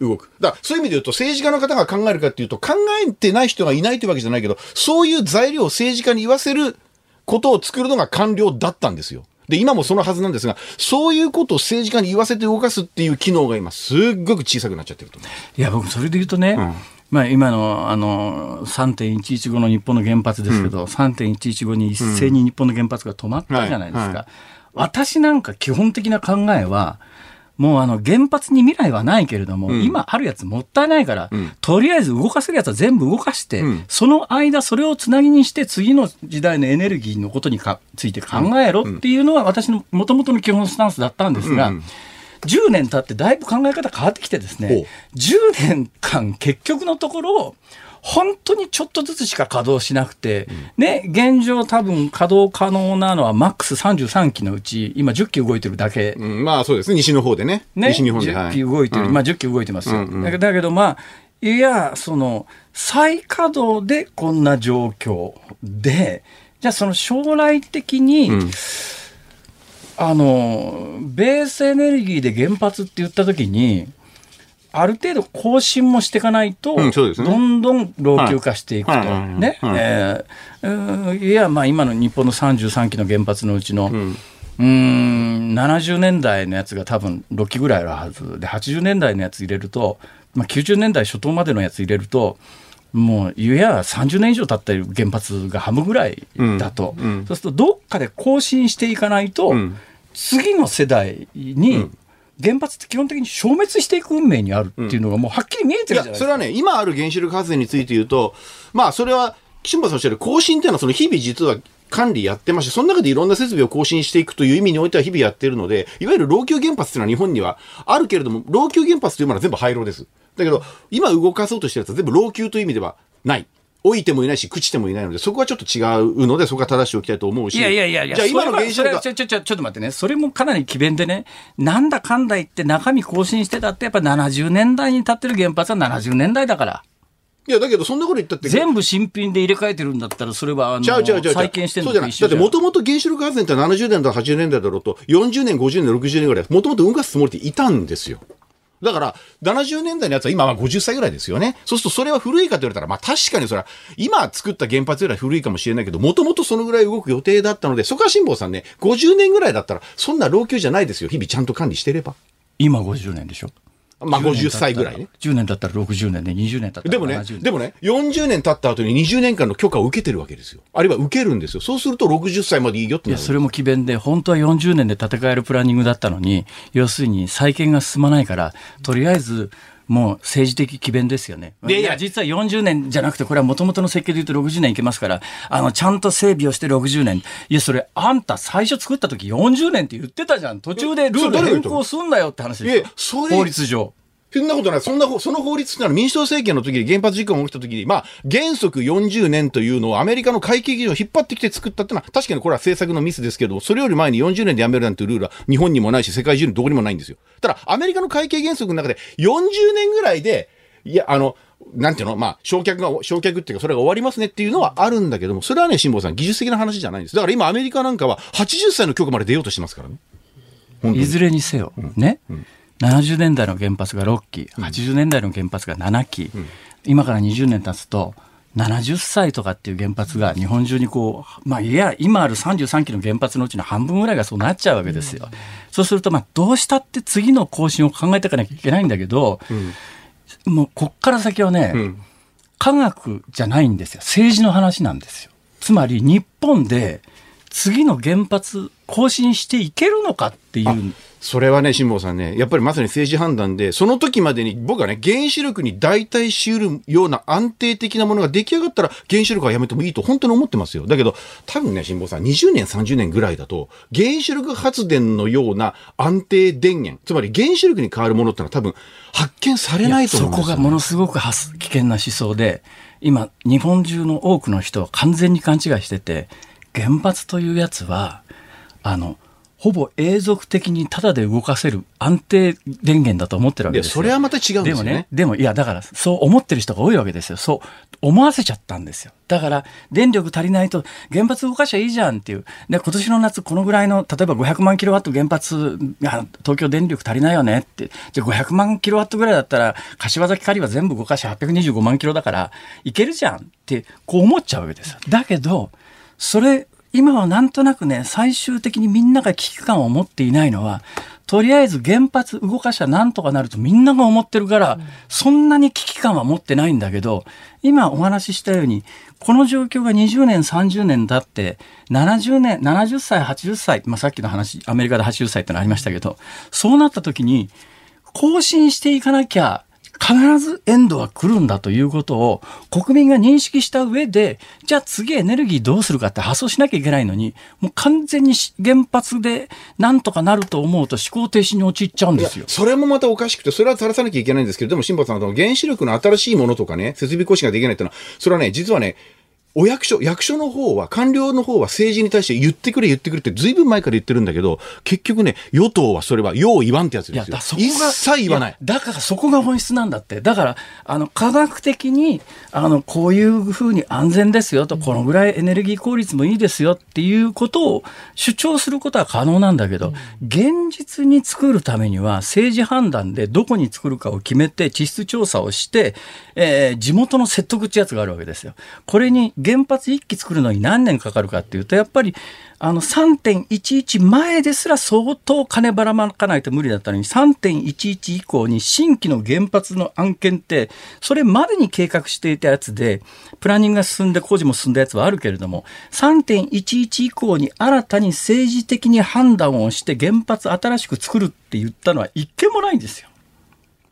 動く。だそういう意味で言うと政治家の方が考えるかっていうと考えてない人がいないというわけじゃないけど、そういう材料を政治家に言わせることを作るのが官僚だったんですよ。で、今もそのはずなんですが、そういうことを政治家に言わせて動かすっていう機能が今、すっごく小さくなっちゃってると。いや、僕、それで言うとね、うん、まあ、今のあの3.115の日本の原発ですけど、うん、3.115に一斉に日本の原発が止まったじゃないですか。うんはいはい、私なんか基本的な考えは、もうあの原発に未来はないけれども、うん、今あるやつもったいないから、うん、とりあえず動かせるやつは全部動かして、うん、その間それをつなぎにして次の時代のエネルギーのことにかついて考えろっていうのは私のもともとの基本スタンスだったんですが、10年経ってだいぶ考え方変わってきてですね、10年間結局のところ、本当にちょっとずつしか稼働しなくて、ね、現状多分稼働可能なのはマックス33機のうち、今10機動いてるだけ。うん、まあそうですね、西の方でね。ね西日本で。10機動いてる、はい、まあ10機動いてますよ。うんうん、だけどまあ、いや、その、再稼働でこんな状況で、じゃあその将来的に、うんあの、ベースエネルギーで原発って言ったときに、ある程度更新もしていかないと、うんね。どんどん老朽化していくと。はい。ね。はい。えいや、まあ今の日本の33基の原発のうちの、うーん、70年代のやつが多分6基ぐらいあるはずで、80年代のやつ入れると、まあ90年代初頭までのやつ入れると、もう、いや、30年以上経ってる原発が半分ぐらいだと、そうすると、どっかで更新していかないと、ん。次の世代に、原発って基本的に消滅していく運命にあるっていうのがもうはっきり見えてるじゃないですか。それはね、今ある原子力発電について言うと、まあ、それは、岸本さんおっしゃる更新っていうのは、その日々実は管理やってまして、その中でいろんな設備を更新していくという意味においては日々やってるので、いわゆる老朽原発っていうのは日本にはあるけれども、老朽原発というものは全部廃炉です。だけど、今動かそうとしてるやつは全部老朽という意味ではない。置いてもいないし、朽ちてもいないので、そこはちょっと違うので、そこは正しておきたいと思うし。いやいやいやいや、じゃあ今の原子それ力がちょちょちょちょっと待ってね、それもかなり詭弁でね、なんだかんだ言って中身更新してたって、やっぱ70年代に経ってる原発は70年代だから。いや、だけどそんなこと言ったって。全部新品で入れ替えてるんだったら、それはあの再建してるのそうじゃない。だってもともと原子力発電って70年だ80年代だろうと、40年、50年、60年ぐらい、もともと動かすつもりっていたんですよ。だから、70年代のやつは今は50歳ぐらいですよね。そうするとそれは古いかと言われたら、まあ確かにそれは、今作った原発よりは古いかもしれないけど、もともとそのぐらい動く予定だったので、そこは辛坊さんね、50年ぐらいだったら、そんな老朽じゃないですよ。日々ちゃんと管理してれば。今50年でしょ。まあ50歳ぐらいね。10年だったら60年で、20年だったらでもね70年。、でもね、40年経った後に20年間の許可を受けてるわけですよ。あるいは受けるんですよ。そうすると60歳までいいよっていや。それも詭弁で、本当は40年で建て替えるプランニングだったのに、要するに再建が進まないから、とりあえず、もう政治的詭弁ですよね。いやいや実は40年じゃなくて、これは元々の設計で言うと60年いけますから、あの、ちゃんと整備をして60年。いや、それ、あんた最初作った時40年って言ってたじゃん。途中でルール変更すんなよって話ですよ法律上。そんなことない。そんなほ、その法律ってのは民主党政権の時に原発事故が起きた時に、まあ、原則40年というのをアメリカの会計基準を引っ張ってきて作ったってのは、確かにこれは政策のミスですけど、それより前に40年でやめるなんてルールは日本にもないし、世界中にどこにもないんですよ。ただ、アメリカの会計原則の中で40年ぐらいで、いや、あの、なんていうのまあ、焼却が、焼却っていうか、それが終わりますねっていうのはあるんだけども、それはね、辛坊さん、技術的な話じゃないんです。だから今、アメリカなんかは80歳の許可まで出ようとしてますからね。いずれにせよ、ね、70年代の原発が6基、80年代の原発が7基、今から20年経つと、70歳とかっていう原発が日本中にこう、まあ、いや、今ある33基の原発のうちの半分ぐらいがそうなっちゃうわけですよ。そうすると、まあ、どうしたって次の更新を考えていかなきゃいけないんだけど、もうこっから先はね、ん科学じゃないんですよ。政治の話なんですよ。つまり日本で次の原発更新していけるのかっていう。それはね、辛坊さんね、やっぱりまさに政治判断で、その時までに僕はね、原子力に代替しうるような安定的なものが出来上がったら、原子力はやめてもいいと本当に思ってますよ。だけど、多分ね、辛坊さん、20年、30年ぐらいだと、原子力発電のような安定電源、つまり原子力に変わるものってのは多分、発見されないと思うんですよ、そこがものすごく危険な思想で、今、日本中の多くの人は完全に勘違いしてて、原発というやつは、あの、ほぼ永続的にタダで動かせる安定電源だと思ってるわけですよ。いやそれはまた違うんですよねでもね、でもいや、だからそう思ってる人が多いわけですよ。そう思わせちゃったんですよ。だから、電力足りないと原発動かしゃいいじゃんっていう。で、今年の夏このぐらいの、例えば500万キロワット原発が東京電力足りないよねって。じゃあ500万キロワットぐらいだったら、柏崎刈羽全部動かし825万キロだから、いけるじゃんって、こう思っちゃうわけですよ。だけど、それ、今はなんとなくね、最終的にみんなが危機感を持っていないのは、とりあえず原発動かしゃなんとかなるとみんなが思ってるから、そんなに危機感は持ってないんだけど、今お話ししたように、この状況が20年、30年経って、70年、70歳、80歳、まあ、さっきの話、アメリカで80歳ってのありましたけど、そうなった時に、更新していかなきゃ、必ずエンドは来るんだということを国民が認識した上で、じゃあ次エネルギーどうするかって発想しなきゃいけないのに、もう完全に原発でなんとかなると思うと思考停止に陥っちゃうんですよ。それもまたおかしくて、それは正さなきゃいけないんですけど、でも辛坊さん、原子力の新しいものとかね、設備更新ができないっていうのは、それはね、実はね、お役所、役所の方は、官僚の方は政治に対して言ってくれ言ってくれってずいぶん前から言ってるんだけど、結局ね、与党はそれは、よう言わんってやつですよ。一切言わない。だからそこが本質なんだって。だから、あの、科学的に、あの、こういうふうに安全ですよと、このぐらいエネルギー効率もいいですよっていうことを主張することは可能なんだけど、現実に作るためには政治判断でどこに作るかを決めて地質調査をして、えー、地元の説得ってやつがあるわけですよ。これに原発1基作るのに何年かかるかっていうと、やっぱりあの3.11前ですら相当金ばらまかないと無理だったのに3.11以降に新規の原発の案件ってそれまでに計画していたやつでプランニングが進んで工事も進んだやつはあるけれども3.11以降に新たに政治的に判断をして原発新しく作るって言ったのは一件もないんですよ。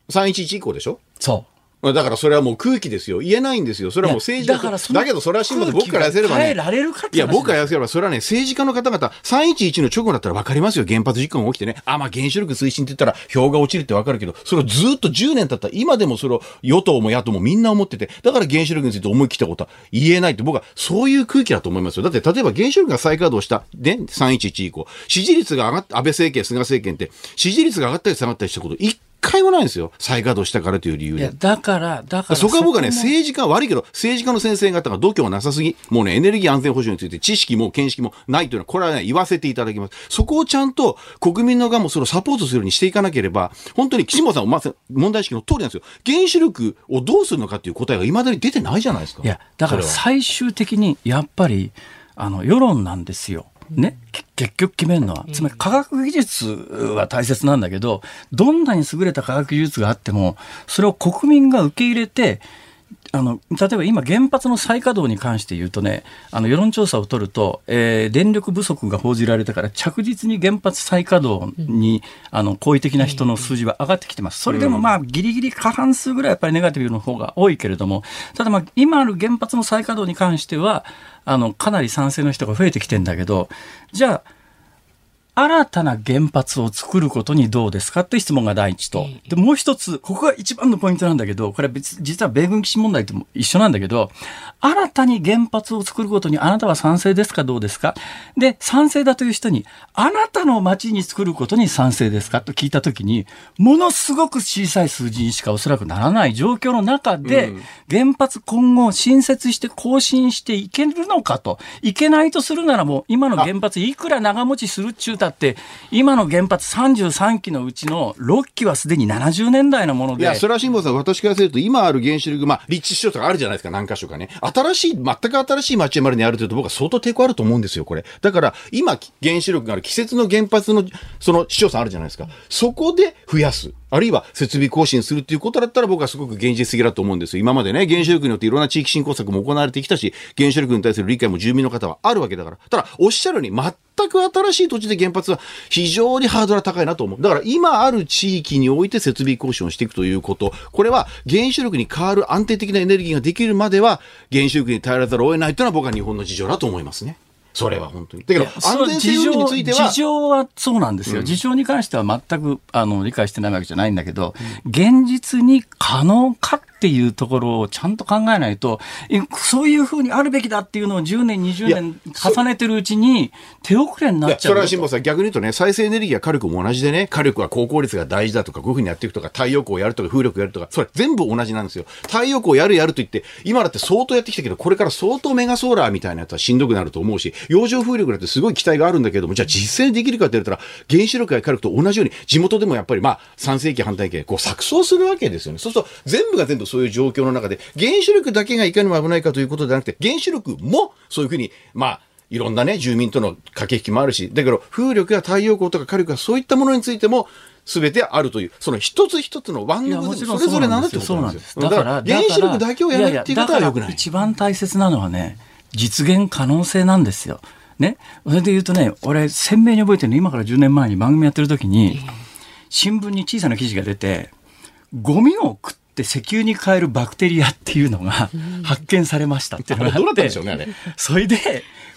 311以降でしょ？そう。だからそれはもう空気ですよ。言えないんですよ。それはもう政治だからだけどそれは辛抱で僕からやせればね。いや、僕からやせれば、それはね、政治家の方々、311の直後だったら分かりますよ。原発事故が起きてね。あ、まあ原子力推進って言ったら票が落ちるって分かるけど、それをずっと10年経った今でもそれを与党も野党もみんな思ってて、だから原子力について思い切ったことは言えないって僕はそういう空気だと思いますよ。だって例えば原子力が再稼働した、ね、311以降、支持率が上がった、安倍政権、菅政権って、支持率が上がったり下がったりしたこと、一回もないんですよ。再稼働したからという理由で。だから、だから。そこは僕はね、政治家悪いけど、政治家の先生方が度胸なさすぎ、もうね、エネルギー安全保障について知識も見識もないというのは、これはね、言わせていただきます。そこをちゃんと国民の側もそれをサポートするようにしていかなければ、本当に岸本さんまず問題意識の通りなんですよ。原子力をどうするのかっていう答えが未だに出てないじゃないですか。いや、だから最終的に、やっぱり、あの、世論なんですよ。ね、結局決めるのは、つまり科学技術は大切なんだけど、どんなに優れた科学技術があっても、それを国民が受け入れて、あの例えば今、原発の再稼働に関して言うとね、あの世論調査を取ると、えー、電力不足が報じられたから、着実に原発再稼働に、あの好意的な人の数字は上がってきてます、それでもまあ、ぎりぎり過半数ぐらいやっぱりネガティブの方が多いけれども、ただ、まあ、今ある原発の再稼働に関しては、あのかなり賛成の人が増えてきてんだけど、じゃあ、新たな原発を作ることにどうですかって質問が第一と。で、もう一つ、ここが一番のポイントなんだけど、これは別、実は米軍基地問題とも一緒なんだけど、新たに原発を作ることにあなたは賛成ですか？どうですか？で、賛成だという人に、あなたの町に作ることに賛成ですか？と聞いたときに、ものすごく小さい数字にしかおそらくならない状況の中で、原発今後新設して更新していけるのかと。いけないとするならもう、今の原発いくら長持ちするっちゅうたって、今の原発33基のうちの6基はすでに70年代のもので。いや、それは辛坊さん、私からすると、今ある原子力、まあ、立地市場とかあるじゃないですか、何箇所かね。新しい、全く新しい町山にあるというと、僕は相当抵抗あると思うんですよ、これ。だから、今、原子力がある季節の原発の、その市町村あるじゃないですか。そこで増やす。あるいは設備更新するっていうことだったら僕はすごく現実的だと思うんですよ。今までね、原子力によっていろんな地域振興策も行われてきたし、原子力に対する理解も住民の方はあるわけだから。ただ、おっしゃるように全く新しい土地で原発は非常にハードルが高いなと思う。だから今ある地域において設備更新をしていくということ。これは原子力に変わる安定的なエネルギーができるまでは原子力に頼らざるを得ないというのは僕は日本の事情だと思いますね。それは本当に。だけど、安全性については。事情はそうなんですよ。うん、事情に関しては全くあの理解してないわけじゃないんだけど、うん、現実に可能かっていうところをちゃんと考えないと、そういうふうにあるべきだっていうのを10年、20年重ねてるうちに手遅れになっちゃう。それは辛坊さん、逆に言うとね、再生エネルギーや火力も同じでね、火力は高効率が大事だとか、こういうふうにやっていくとか、太陽光をやるとか、風力やるとか、それ全部同じなんですよ。太陽光をやるやると言って、今だって相当やってきたけど、これから相当メガソーラーみたいなやつはしんどくなると思うし、洋上風力だってすごい期待があるんだけども、じゃあ実際にできるかって言ったら、原子力や火力と同じように、地元でもやっぱりまあ、賛成期反対期こう錯綜するわけですよね。そうすると、全部が全部そういう状況の中で、で、原子力だけがいかにも危ないかということではなくて、原子力もそういうふうに、まあ、いろんなね、住民との駆け引きもあるし、だけど、風力や太陽光とか火力やそういったものについても、すべてあるという、その一つ一つのワングルそれぞれなんだってことなんですよ。だから、原子力だけをやるっていうことはよくない。一番大切なのはね、実現可能性なんですよ。ね？それで言うとね、俺、鮮明に覚えてるの、今から10年前に番組やってる時に、新聞に小さな記事が出て、ゴミを食って石油に変えるバクテリアっていうのが発見されましたっていうのがあって、それで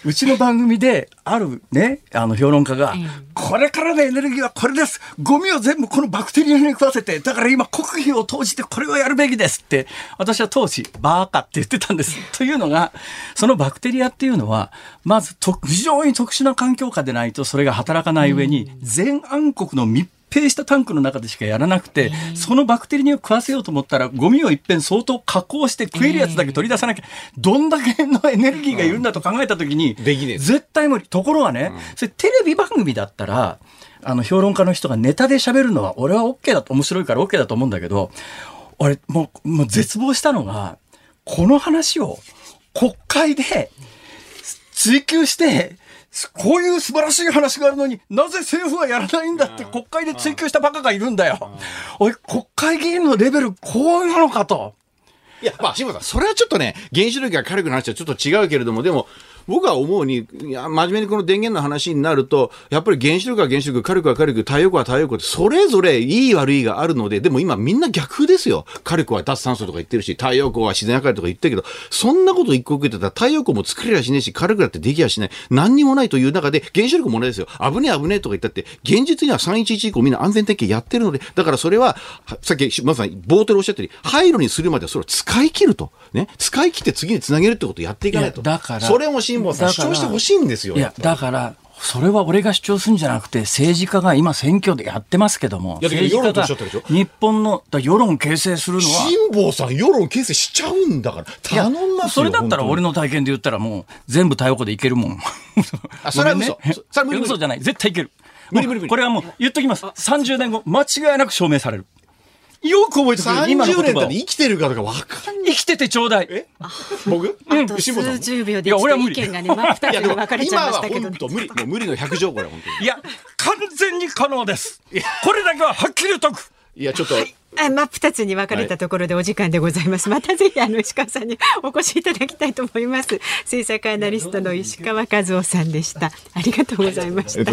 うちの番組であるね、あの評論家が、ええこれからのエネルギーはこれです。ゴミを全部このバクテリアに食わせて、だから今国費を投じてこれをやるべきですって、私は当時、バーカって言ってたんです。というのが、そのバクテリアっていうのは、まずと非常に特殊な環境下でないとそれが働かない上に、全暗黒の密閉したタンクの中でしかやらなくて、そのバクテリアを食わせようと思ったら、ゴミをいっぺん相当加工して食えるやつだけ取り出さなきゃ、どんだけのエネルギーがいるんだと考えたときに、できねえ絶対無理。ところがね、それテレビ番組だったら、あの、評論家の人がネタで喋るのは、俺は OK だと、面白いから OK だと思うんだけど、俺、もう、もう絶望したのが、この話を国会で追求して、こういう素晴らしい話があるのになぜ政府はやらないんだって国会で追求したバカがいるんだよ。おい、国会議員のレベルこうなのかと。いや、まあ、辛坊さん、それはちょっとね、原子力が火力の話はちょっと違うけれども、でも、僕は思うに、いや、真面目にこの電源の話になると、やっぱり原子力は原子力、火力は火力、太陽光は太陽光って、それぞれいい悪いがあるので、でも今みんな逆ですよ。火力は脱酸素とか言ってるし、太陽光は自然破壊とか言ってるけど、そんなこと一個一個言ってたら、太陽光も作れやしねえし、火力だってできやしない。何にもないという中で、原子力も問題ですよ。危ねえ危ねえとか言ったって、現実には311以降みんな安全点検やってるので、だからそれは、はさっき、まさに冒頭でおっしゃったように、廃炉にするまではそれを使い切ると。ね。使い切って次につなげるってことをやっていかないと。だからそれも辛坊さ主張してほしいんですよ。いや、だから、それは俺が主張するんじゃなくて、政治家が今選挙でやってますけども、日本のだ世論形成するのは、辛坊さん、世論形成しちゃうんだから。頼んますよ。それだったら俺の。の体験で言ったらもう全部太陽光でいけるもん。あそれは嘘そそれは無理無理嘘じゃない。絶対いける。無理無理無理これはもう言っときます。30年後、間違いなく証明される。よく覚えてくれる。今の30言葉を年だって生きてるかとか分かんない。生きててちょうだい。え？僕？あと辛坊さん数十秒でいや俺は無理意見がね、真っ 二つに分かれちゃいましたけどね。今は本当無理。もう無理の100条これ、本当に。いや、完全に可能です。これだけははっきり言っとく。いや、ちょっと、あ真っ二つに分かれたところでお時間でございます。またぜひあの石川さんにお越しいただきたいと思います。政策アナリストの石川和夫さんでした。ありがとうございました。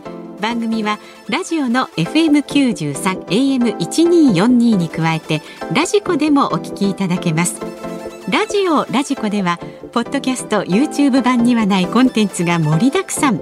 番組はラジオの FM93 AM1242 に加えてラジコでもお聞きいただけます。ラジオラジコではポッドキャスト YouTube 版にはないコンテンツが盛りだくさん。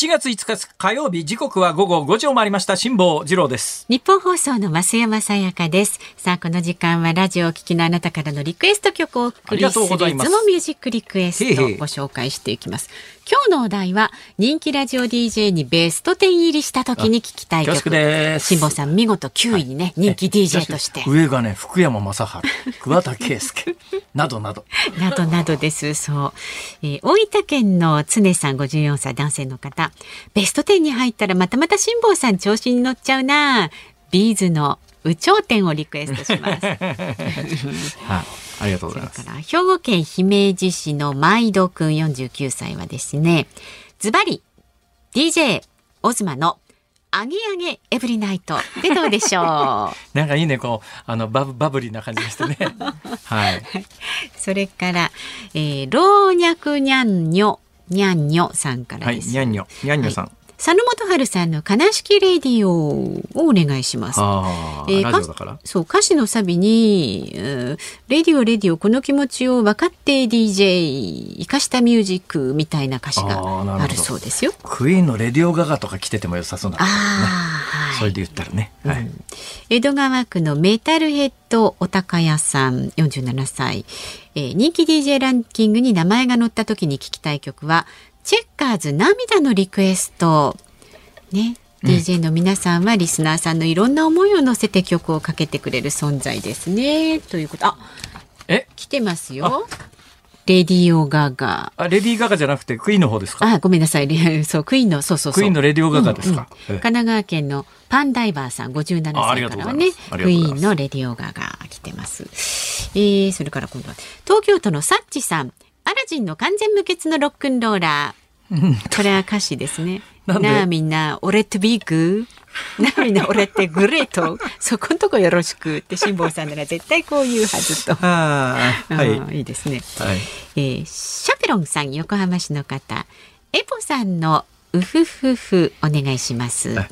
7月5日火曜日、時刻は午後5時を回りました。辛坊治郎です。日本放送の増山さやかです。さあ、この時間はラジオをお聞きのあなたからのリクエスト曲をお送ありするいますモミュージックリクエストをご紹介していきます。今日のお題は人気ラジオ DJ にベスト10入りした時に聞きたい曲。辛坊さん見事9位にね、人気 DJ として。上がね、福山雅治、桑田佳祐、などなど。などなどです。そう。えー大分県の常さん54歳男性の方。ベスト10に入ったらまたまた辛坊さん調子に乗っちゃうな。ビーズの有頂天をリクエストします。はい。ありがとうございます。から兵庫県姫路市の毎度くん49歳はですね、ズバリ DJ オズマのアゲアゲエブリナイトでどうでしょう？なんかいいね、こう、あの、バブ、バブリーな感じがしてね。はい。それから、えー、老若にゃんにょにゃんにょさんからはい、です。にゃんにょ、にゃんにょさん。佐野元春さんの悲しきレディオをお願いします。えーラジオだから？そう歌詞のサビに、うん Radio Radio この気持ちを分かって DJ イカしたミュージックみたいな歌詞があるそうですよ。クイーンの Radio Ga Ga とか来てても良さそうな。ああ、はそれで言ったらね。はい。江戸川区のメタルヘッドお高屋さん47歳、えー人気 DJ ランキングに名前が載った時に聞きたい曲はチェッカーズ涙のリクエスト。ね。DJ の皆さんはリスナーさんのいろんな思いを乗せて曲をかけてくれる存在ですね。ということ。あえ？来てますよ。レディオガガ。あ、レディー・ガガじゃなくてクイーンの方ですか？あごめんなさい。レそうクイーンのそうそうそう。クイーンのレディオガガですか？うんうん。神え。え奈川県のパンダイバーさん57あありがとうございます。歳からはねクイーンのレディオガガ来てます、えー、それから今度は東京都のサッチさんアラジンの完全無欠のロックンローラー。これは歌詞ですね。なあみんな俺ってビッグ？なあみんな俺ってグレート？そこんとこよろしくって辛坊さんなら絶対こう言うはずと。はい。うんいいですね。はい。えーシャペロンさん横浜市の方。エポさんのうふふふお願いします。はい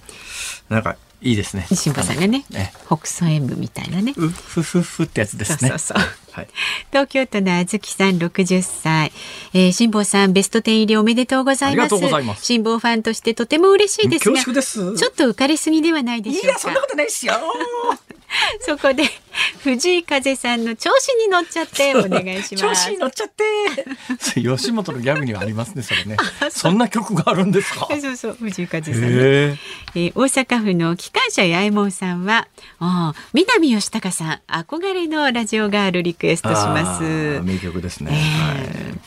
なんか、いいですね。辛坊さんがねえ北総 M みたいなねうふふふってやつですね。そうそうそうはい。東京都のあずきさん60歳、えー、辛坊さんベスト10入りおめでとうございますありがとうございます辛坊ファンとしてとても嬉しいですが。ちょっと浮かれすぎではないでしょうかいや、そんなことないっすよ。そこで藤井風さんの調子に乗っちゃってお願いし調ます子に乗っちゃって。吉本のギャグにはありますね、それね。そんな曲があるんですか？そうそう藤井風さんのへえ。えー大阪府の機関車八重右衛門さんは、ああ、南吉高さん、憧れのラジオガールリクエストします。名曲ですね。えー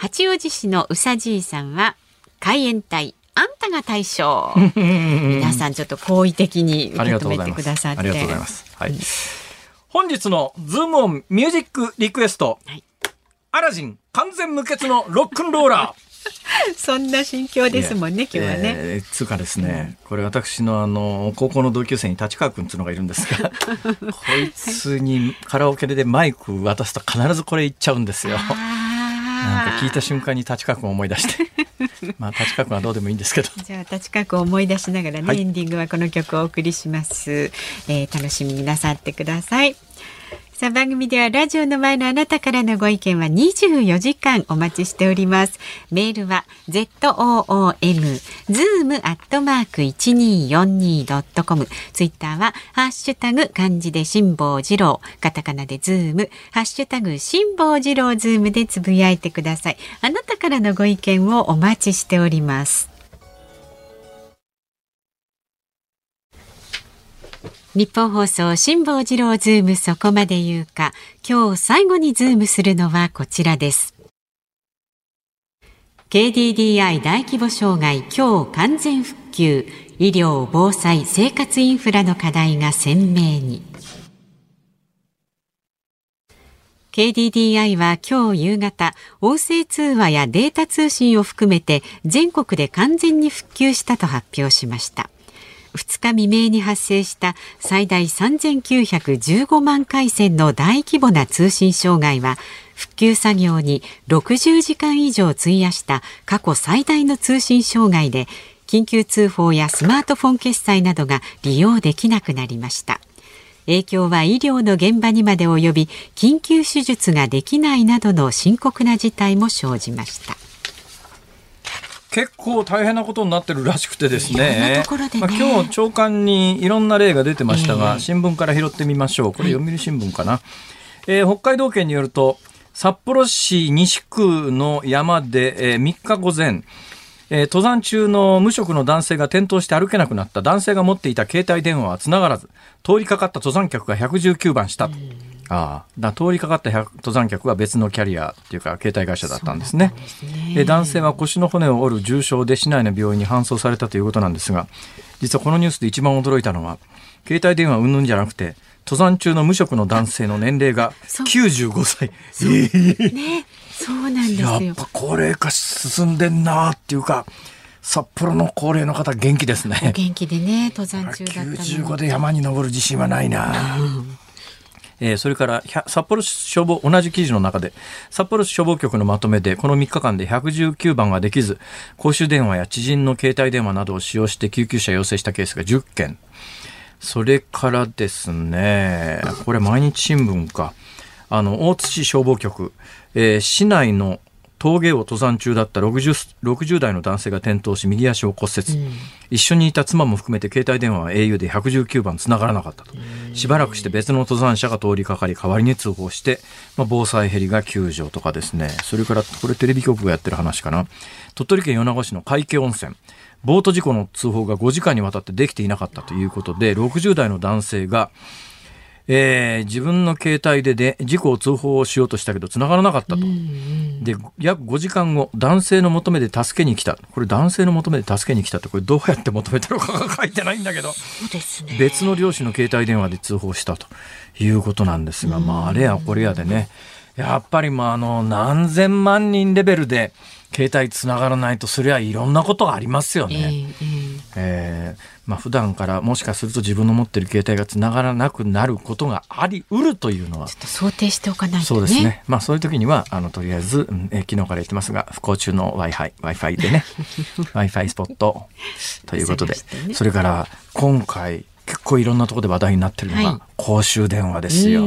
八王子市のうさじいさんは、海援隊、あんたが大将。皆さんちょっと好意的に受け止めて。くださって。ありがとうございます。はい。本日のズームオンミュージックリクエスト。はいアラジン完全無欠のロックンローラー。そんな心境ですもんね、今日はね。えーつうかですね、これ私のあの高校の同級生に立川君っていうのがいるんですが こいつにカラオケでマイク渡すと必ずこれ言っちゃうんですよ。なんかあ聞いた瞬間に立川君を思い出して。まあ立川君はどうでもいいんですけど。じゃあ立川区を思い出しながらね、はい。エンディングはこの曲をお送りします、えー楽しみになさってくださいさあ番組ではラジオの前のあなたからのご意見は24時間お待ちしております。メールは zoom.1242.com ツイッターはハッシュタグ漢字で辛坊治郎。カタカナでズーム。ハッシュタグ辛坊治郎ズームでつぶやいてください。あなたからのご意見をお待ちしております。ニッポン放送辛坊治郎ズームそこまで言うか。今日最後にズームするのはこちらです。KDDI 大規模障害今日完全復旧。医療防災生活インフラの課題が鮮明に。KDDI は今日夕方、音声通話やデータ通信を含めて全国で完全に復旧したと発表しました。2日未明に発生した最大3915万回線の大規模な通信障害は、復旧作業に60時間以上費やした過去最大の通信障害で、緊急通報やスマートフォン決済などが利用できなくなりました。影響は医療の現場にまで及び緊急手術ができないなどの深刻な事態も生じました結構大変なことになってるらしくてですね。ね。まあ、今日朝刊にいろんな例が出てましたが、ええ新聞から拾ってみましょう。これ読売新聞かな、えー北海道県によると札幌市西区の山で、えー3日午前えー登山中の無職の男性が転倒して歩けなくなった。男性が持っていた携帯電話は繋がらず。通りかかった登山客が119番したと、ああ。通りかかった100登山客は別のキャリアっていうか携帯会社だったんですね。で男性は腰の骨を折る重傷で市内の病院に搬送されたということなんですが実はこのニュースで一番驚いたのは携帯電話云々じゃなくて登山中の無職の男性の年齢がそう。95歳。ね。そうなんですよ。やっぱ高齢化進んでんなっていうか札幌の高齢の方元気ですおね。元気でね登山中だったのに。95で山に登る自信はないな、えーそれから札幌市消防同じ記事の中で札幌市消防局のまとめでこの3日間で119番ができず公衆電話や知人の携帯電話などを使用して救急車要請したケースが10件。それからですねこれ毎日新聞か。あの大津市消防局、えー市内の峠を登山中だった 60, 60代の男性が転倒し右足を骨折、うん、一緒にいた妻も含めて携帯電話は au で119番つながらなかったと。しばらくして別の登山者が通りかかり代わりに通報して、まあ、防災ヘリが救助とかですね。それからこれテレビ局がやってる話かな。鳥取県米子市の海家温泉。ボート事故の通報が5時間にわたってできていなかったということで60代の男性がえー、自分の携帯でで事故を通報しようとしたけど繋がらなかったと。で、約5時間後、男性の求めで助けに来た。これ男性の求めで助けに来たって、これどうやって求めたのかが書いてないんだけど、ね、別の漁師の携帯電話で通報したと。いうことなんですが、まあ、あれやこれやでね、やっぱりまあ、あの、何千万人レベルで、携帯つながらないとそれはいろんなことがありますよね。えー、えー、まあ普段からもしかすると自分の持ってる携帯がつながらなくなることがありうるというのはちょっと想定しておかないと、ね、そうですね。まあそういう時にはあのとりあえず、うんえー、昨日から言ってますが不幸中の Wi-Fi Wi-Fi でね。Wi-Fi スポットということで、ね、それから今回結構いろんなところで話題になってるのが、公衆電話ですよ。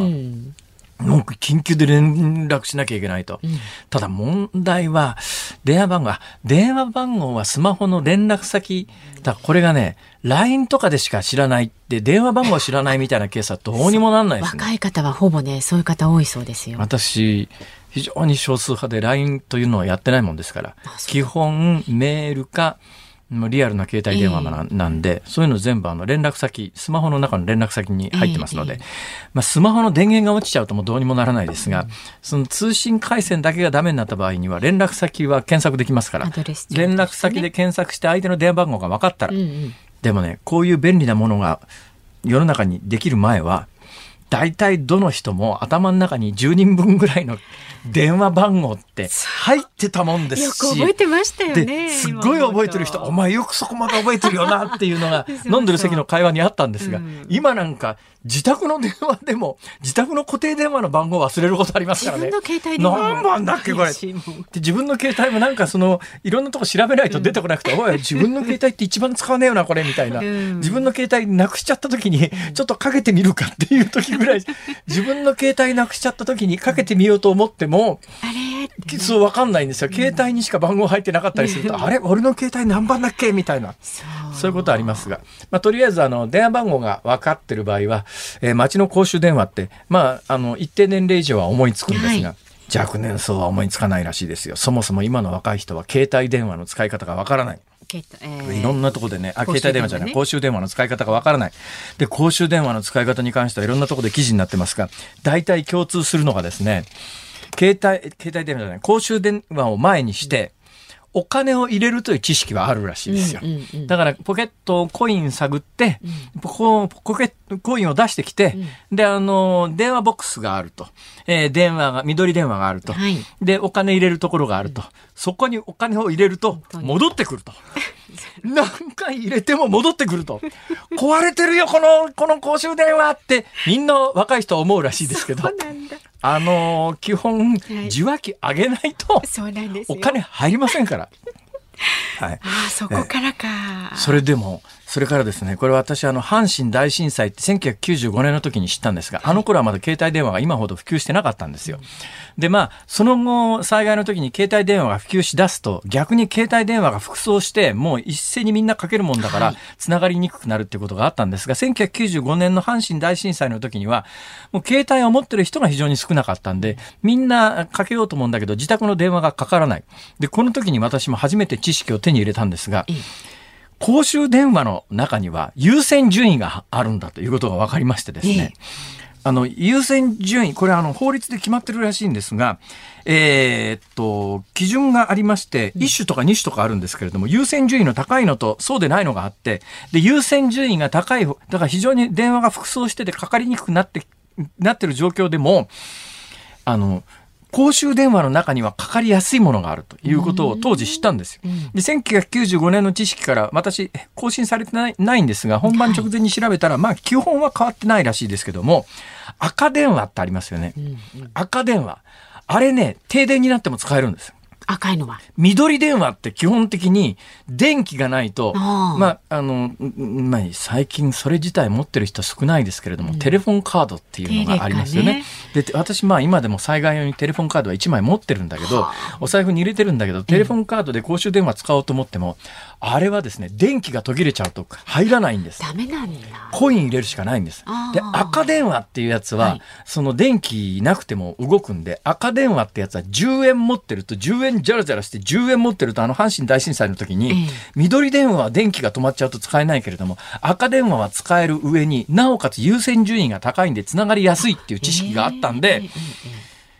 もう緊急で連絡しなきゃいけないと。うん、ただ問題は、電話番号、電話番号はスマホの連絡先、だこれがね、LINE とかでしか知らないって、電話番号知らないみたいなケースはどうにもなんないですね。若い方はほぼね、そういう方多いそうですよ。私、非常に少数派で LINE というのはやってないもんですから、基本メールか、リアルな携帯電話なんで、えー、そういうの全部あの連絡先、スマホの中の連絡先に入ってますので、えー、まあ、スマホの電源が落ちちゃうともうどうにもならないですが、うん、その通信回線だけがダメになった場合には連絡先は検索できますから、ね、連絡先で検索して相手の電話番号が分かったら、うんうん、でもね、こういう便利なものが世の中にできる前は、大体どの人も頭の中に10人分ぐらいの電話番号って入ってたもんですし。よく覚えてましたよね。すっごい覚えてる人、お前よくそこまで覚えてるよなっていうのが 飲んでる席の会話にあったんですが、今なんか自宅の電話でも、自宅の固定電話の番号忘れることありますからね。自分の携帯電話何番だっけこれ。で自分の携帯もなんかその、いろんなとこ調べないと出てこなくて、うん、おい、自分の携帯って一番使わねえよな、これ、みたいな。うん、自分の携帯なくしちゃった時に、ちょっとかけてみるかっていう時ぐらい、自分の携帯なくしちゃった時にかけてみようと思っても、あれそうわかんないんですよ。携帯にしか番号入ってなかったりすると、あれ俺の携帯何番だっけみたいな。そういうことありますが、まあ、とりあえずあの電話番号が分かってる場合は、えー、町の公衆電話って、まあ、あの一定年齢以上は思いつくんですが、はい若年層は思いつかないらしいですよ。そもそも今の若い人は携帯電話の使い方がわからない。えー、いろんなとこでね、あ、携帯電話じゃない、公衆電話の使い方がわからない。で、公衆電話の使い方に関してはいろんなところで記事になってますが、大体共通するのがですね、携帯、携帯電話じゃない、公衆電話を前にして、お金を入れるという知識はあるらしいですよ。だからポケットコイン探って、うん、ポケットコインを出してきて、うん、で、あの、電話ボックスがあると。えー、電話が、緑電話があると、はい、で、お金入れるところがあると。そこにお金を入れると、戻ってくると。何回入れても戻ってくると。壊れてるよ、この、この公衆電話って、みんな若い人は思うらしいですけど。あのー、基本、受話器上げないと、お金入りませんから。はい、あそこからか。それでも、それからですね、これ私、あの、阪神大震災って1995年の時に知ったんですが、あの頃はまだ携帯電話が今ほど普及してなかったんですよ。で、まあ、その後、災害の時に携帯電話が普及し出すと、逆に携帯電話が複装して、もう一斉にみんなかけるもんだから、繋がりにくくなるっていうことがあったんですが、1995年の阪神大震災の時には、もう携帯を持ってる人が非常に少なかったんで、みんなかけようと思うんだけど、自宅の電話がかからない。で、この時に私も初めて知識を手に入れたんですが、公衆電話の中には優先順位があるんだということが分かりましてですね、あの、優先順位、これあの、法律で決まってるらしいんですが、えー、っと、基準がありまして、1種とか2種とかあるんですけれども、優先順位の高いのとそうでないのがあって、で、優先順位が高い、だから非常に電話が複数しててかかりにくくなって、なってる状況でも、あの、公衆電話の中にはかかりやすいものがあるということを当時知ったんですよ。で、1995年の知識から私、更新されてないないんですが、本番直前に調べたら、まあ基本は変わってないらしいですけども、赤電話ってありますよね。赤電話。あれね、停電になっても使えるんです。赤いのは。緑電話って基本的に電気がないと、まあ、あの、んまあ、最近それ自体持ってる人少ないですけれども、テレフォンカードっていうのがありますよね。で、私、まあ今でも災害用にテレフォンカードは1枚持ってるんだけど、お財布に入れてるんだけど、テレフォンカードで公衆電話使おうと思っても、あれはですね、電気が途切れちゃうと入らないんです。ダメなんだ。コイン入れるしかないんですで、赤電話っていうやつは、はいその電気なくても動くんで、赤電話ってやつは10円持ってると、10円ジャラジャラして10円持ってると、あの阪神大震災の時に、ええ緑電話は電気が止まっちゃうと使えないけれども、赤電話は使える上になおかつ優先順位が高いんで繋がりやすいっていう知識があったんで、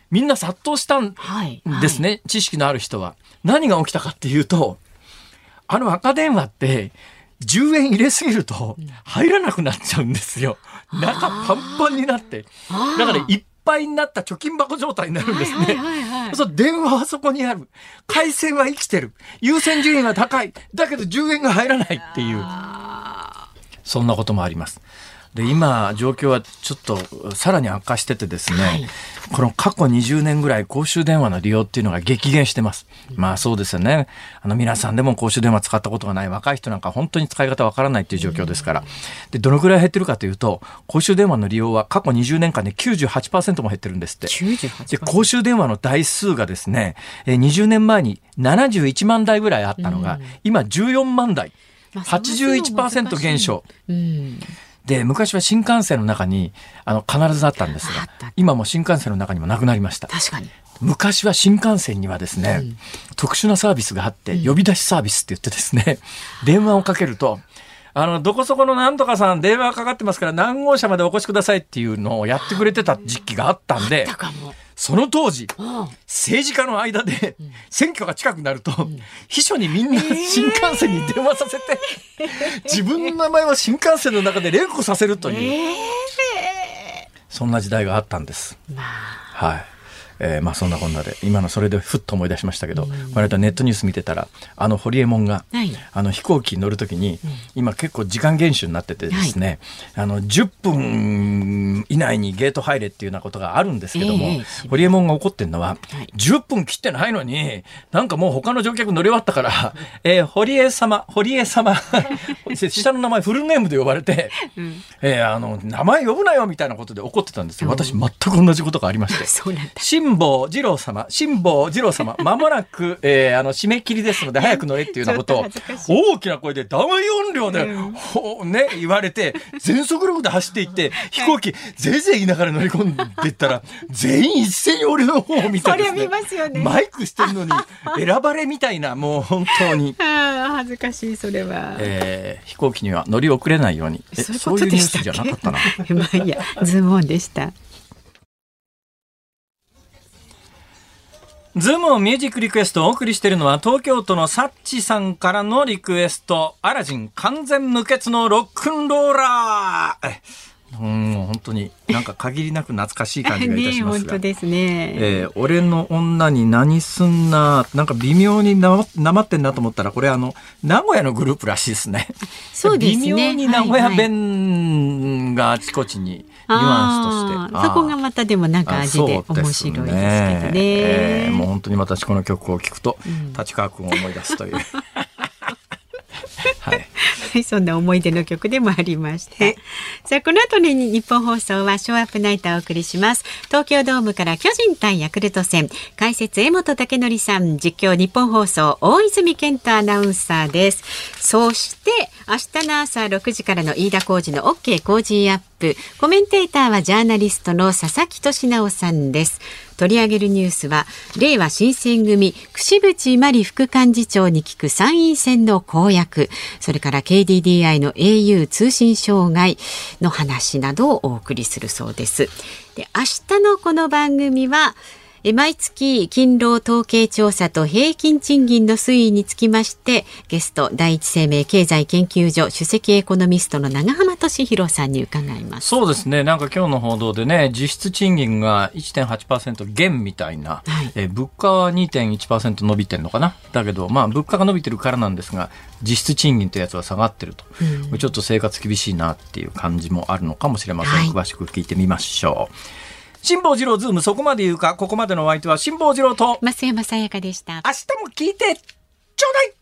みんな殺到したんはい。ですね、知識のある人は。何が起きたかっていうと、あの赤電話って、10円入れすぎると入らなくなっちゃうんですよ。中パンパンになって。だからいっぱいになった貯金箱状態になるんですね。そう、電話はそこにある。回線は生きてる。優先順位が高い。だけど10円が入らないっていう。そんなこともあります。で、今、状況はちょっとさらに悪化しててですね、はいこの過去20年ぐらい公衆電話の利用っていうのが激減してます。まあそうですよね。あの皆さんでも公衆電話使ったことがない若い人なんか本当に使い方わからないっていう状況ですから。で、どのくらい減ってるかというと、公衆電話の利用は過去20年間で98%も減ってるんですって。で、98%。公衆電話の台数がですね、えー20年前に71万台ぐらいあったのが、今14万台。まあ探すの難しい81%減少。うん。で、昔は新幹線の中に、あの、必ずあったんですが今も新幹線の中にもなくなりました。確かに。昔は新幹線にはですね、特殊なサービスがあって、呼び出しサービスって言ってですね、電話をかけると、あの、どこそこのなんとかさん電話かかってますから何号車までお越しくださいっていうのをやってくれてた時期があったんでだ、かも。その当時、あ政治家の間で選挙が近くなると、秘書にみんな新幹線に電話させて、自分の名前を新幹線の中で連呼させるという、そんな時代があったんです。まあ。はい。えーまあそんなこんなで今のそれでふっと思い出しましたけど、この間ネットニュース見てたらあのホリエモンが、はい。あの飛行機に乗るときに、今結構時間厳守になっててですね、あの10分以内にゲート入れっていうようなことがあるんですけども、ええホリエモンが怒ってるのは、はい。10分切ってないのになんかもう他の乗客乗り終わったから、えー堀江様堀江様 下の名前フルネームで呼ばれて、えーあの名前呼ぶなよみたいなことで怒ってたんですよ。私全く同じことがありまして。辛坊二郎様、辛坊二郎様、まもなく、えーあの、締め切りですので、早く乗れっていうようなことを大きな声で大音量で、ほうね、言われて、全速力で走っていって、飛行機、ぜいぜい言いながら乗り込んでいったら、全員一斉に俺の方を見てですねますよねマイクしてるのに、選ばれみたいな、もう本当に。ああ、恥ずかしい、それは。えー飛行機には乗り遅れないように。えそういうそうこというニュースじゃでしたっけなかったな。まあいいや、ズームオンでした。ズームをミュージックリクエストをお送りしているのは東京都のサッチさんからのリクエスト、アラジン完全無欠のロックンローラー。えうん、本当になんか限りなく懐かしい感じがいたねしますが。本当ですね。えー俺の女に何すんな、なんか微妙にななまってんなと思ったら、これあの、名古屋のグループらしいですね。そうですね微妙に名古屋弁があちこちにニュアンスとして。そこがまたでもなんかあ味で面白いですけどね。えーもう本当に私この曲を聴くと、立川君を思い出すという。はい。はい、そんな思い出の曲でもありました。さあ、この後に日本放送はショーアップナイターをお送りします。東京ドームから巨人対ヤクルト戦。解説、江本武則さん、実況日本放送、大泉健太アナウンサーです。そして、明日の朝6時からの飯田浩二の OK 工事アップ。コメンテーターはジャーナリストの佐々木俊直さんです。取り上げるニュースは、令和新選組、櫛渕真理副幹事長に聞く参院選の公約、それから KDDI の au 通信障害の話などをお送りするそうです。で、明日のこの番組は、毎月勤労統計調査と平均賃金の推移につきましてゲスト第一生命経済研究所首席エコノミストの長浜俊弘さんに伺います。そうですね。なんか今日の報道でね、実質賃金が1.8%減みたいな、はいえー物価は2.1%伸びてるのかな？だけど、まあ物価が伸びてるからなんですが、実質賃金というやつは下がってると。ちょっと生活厳しいなっていう感じもあるのかもしれません。はい詳しく聞いてみましょう。辛坊治郎ズームそこまで言うか、ここまでのお相手は辛坊治郎と、増山さやかでした。明日も聞いて、ちょうだい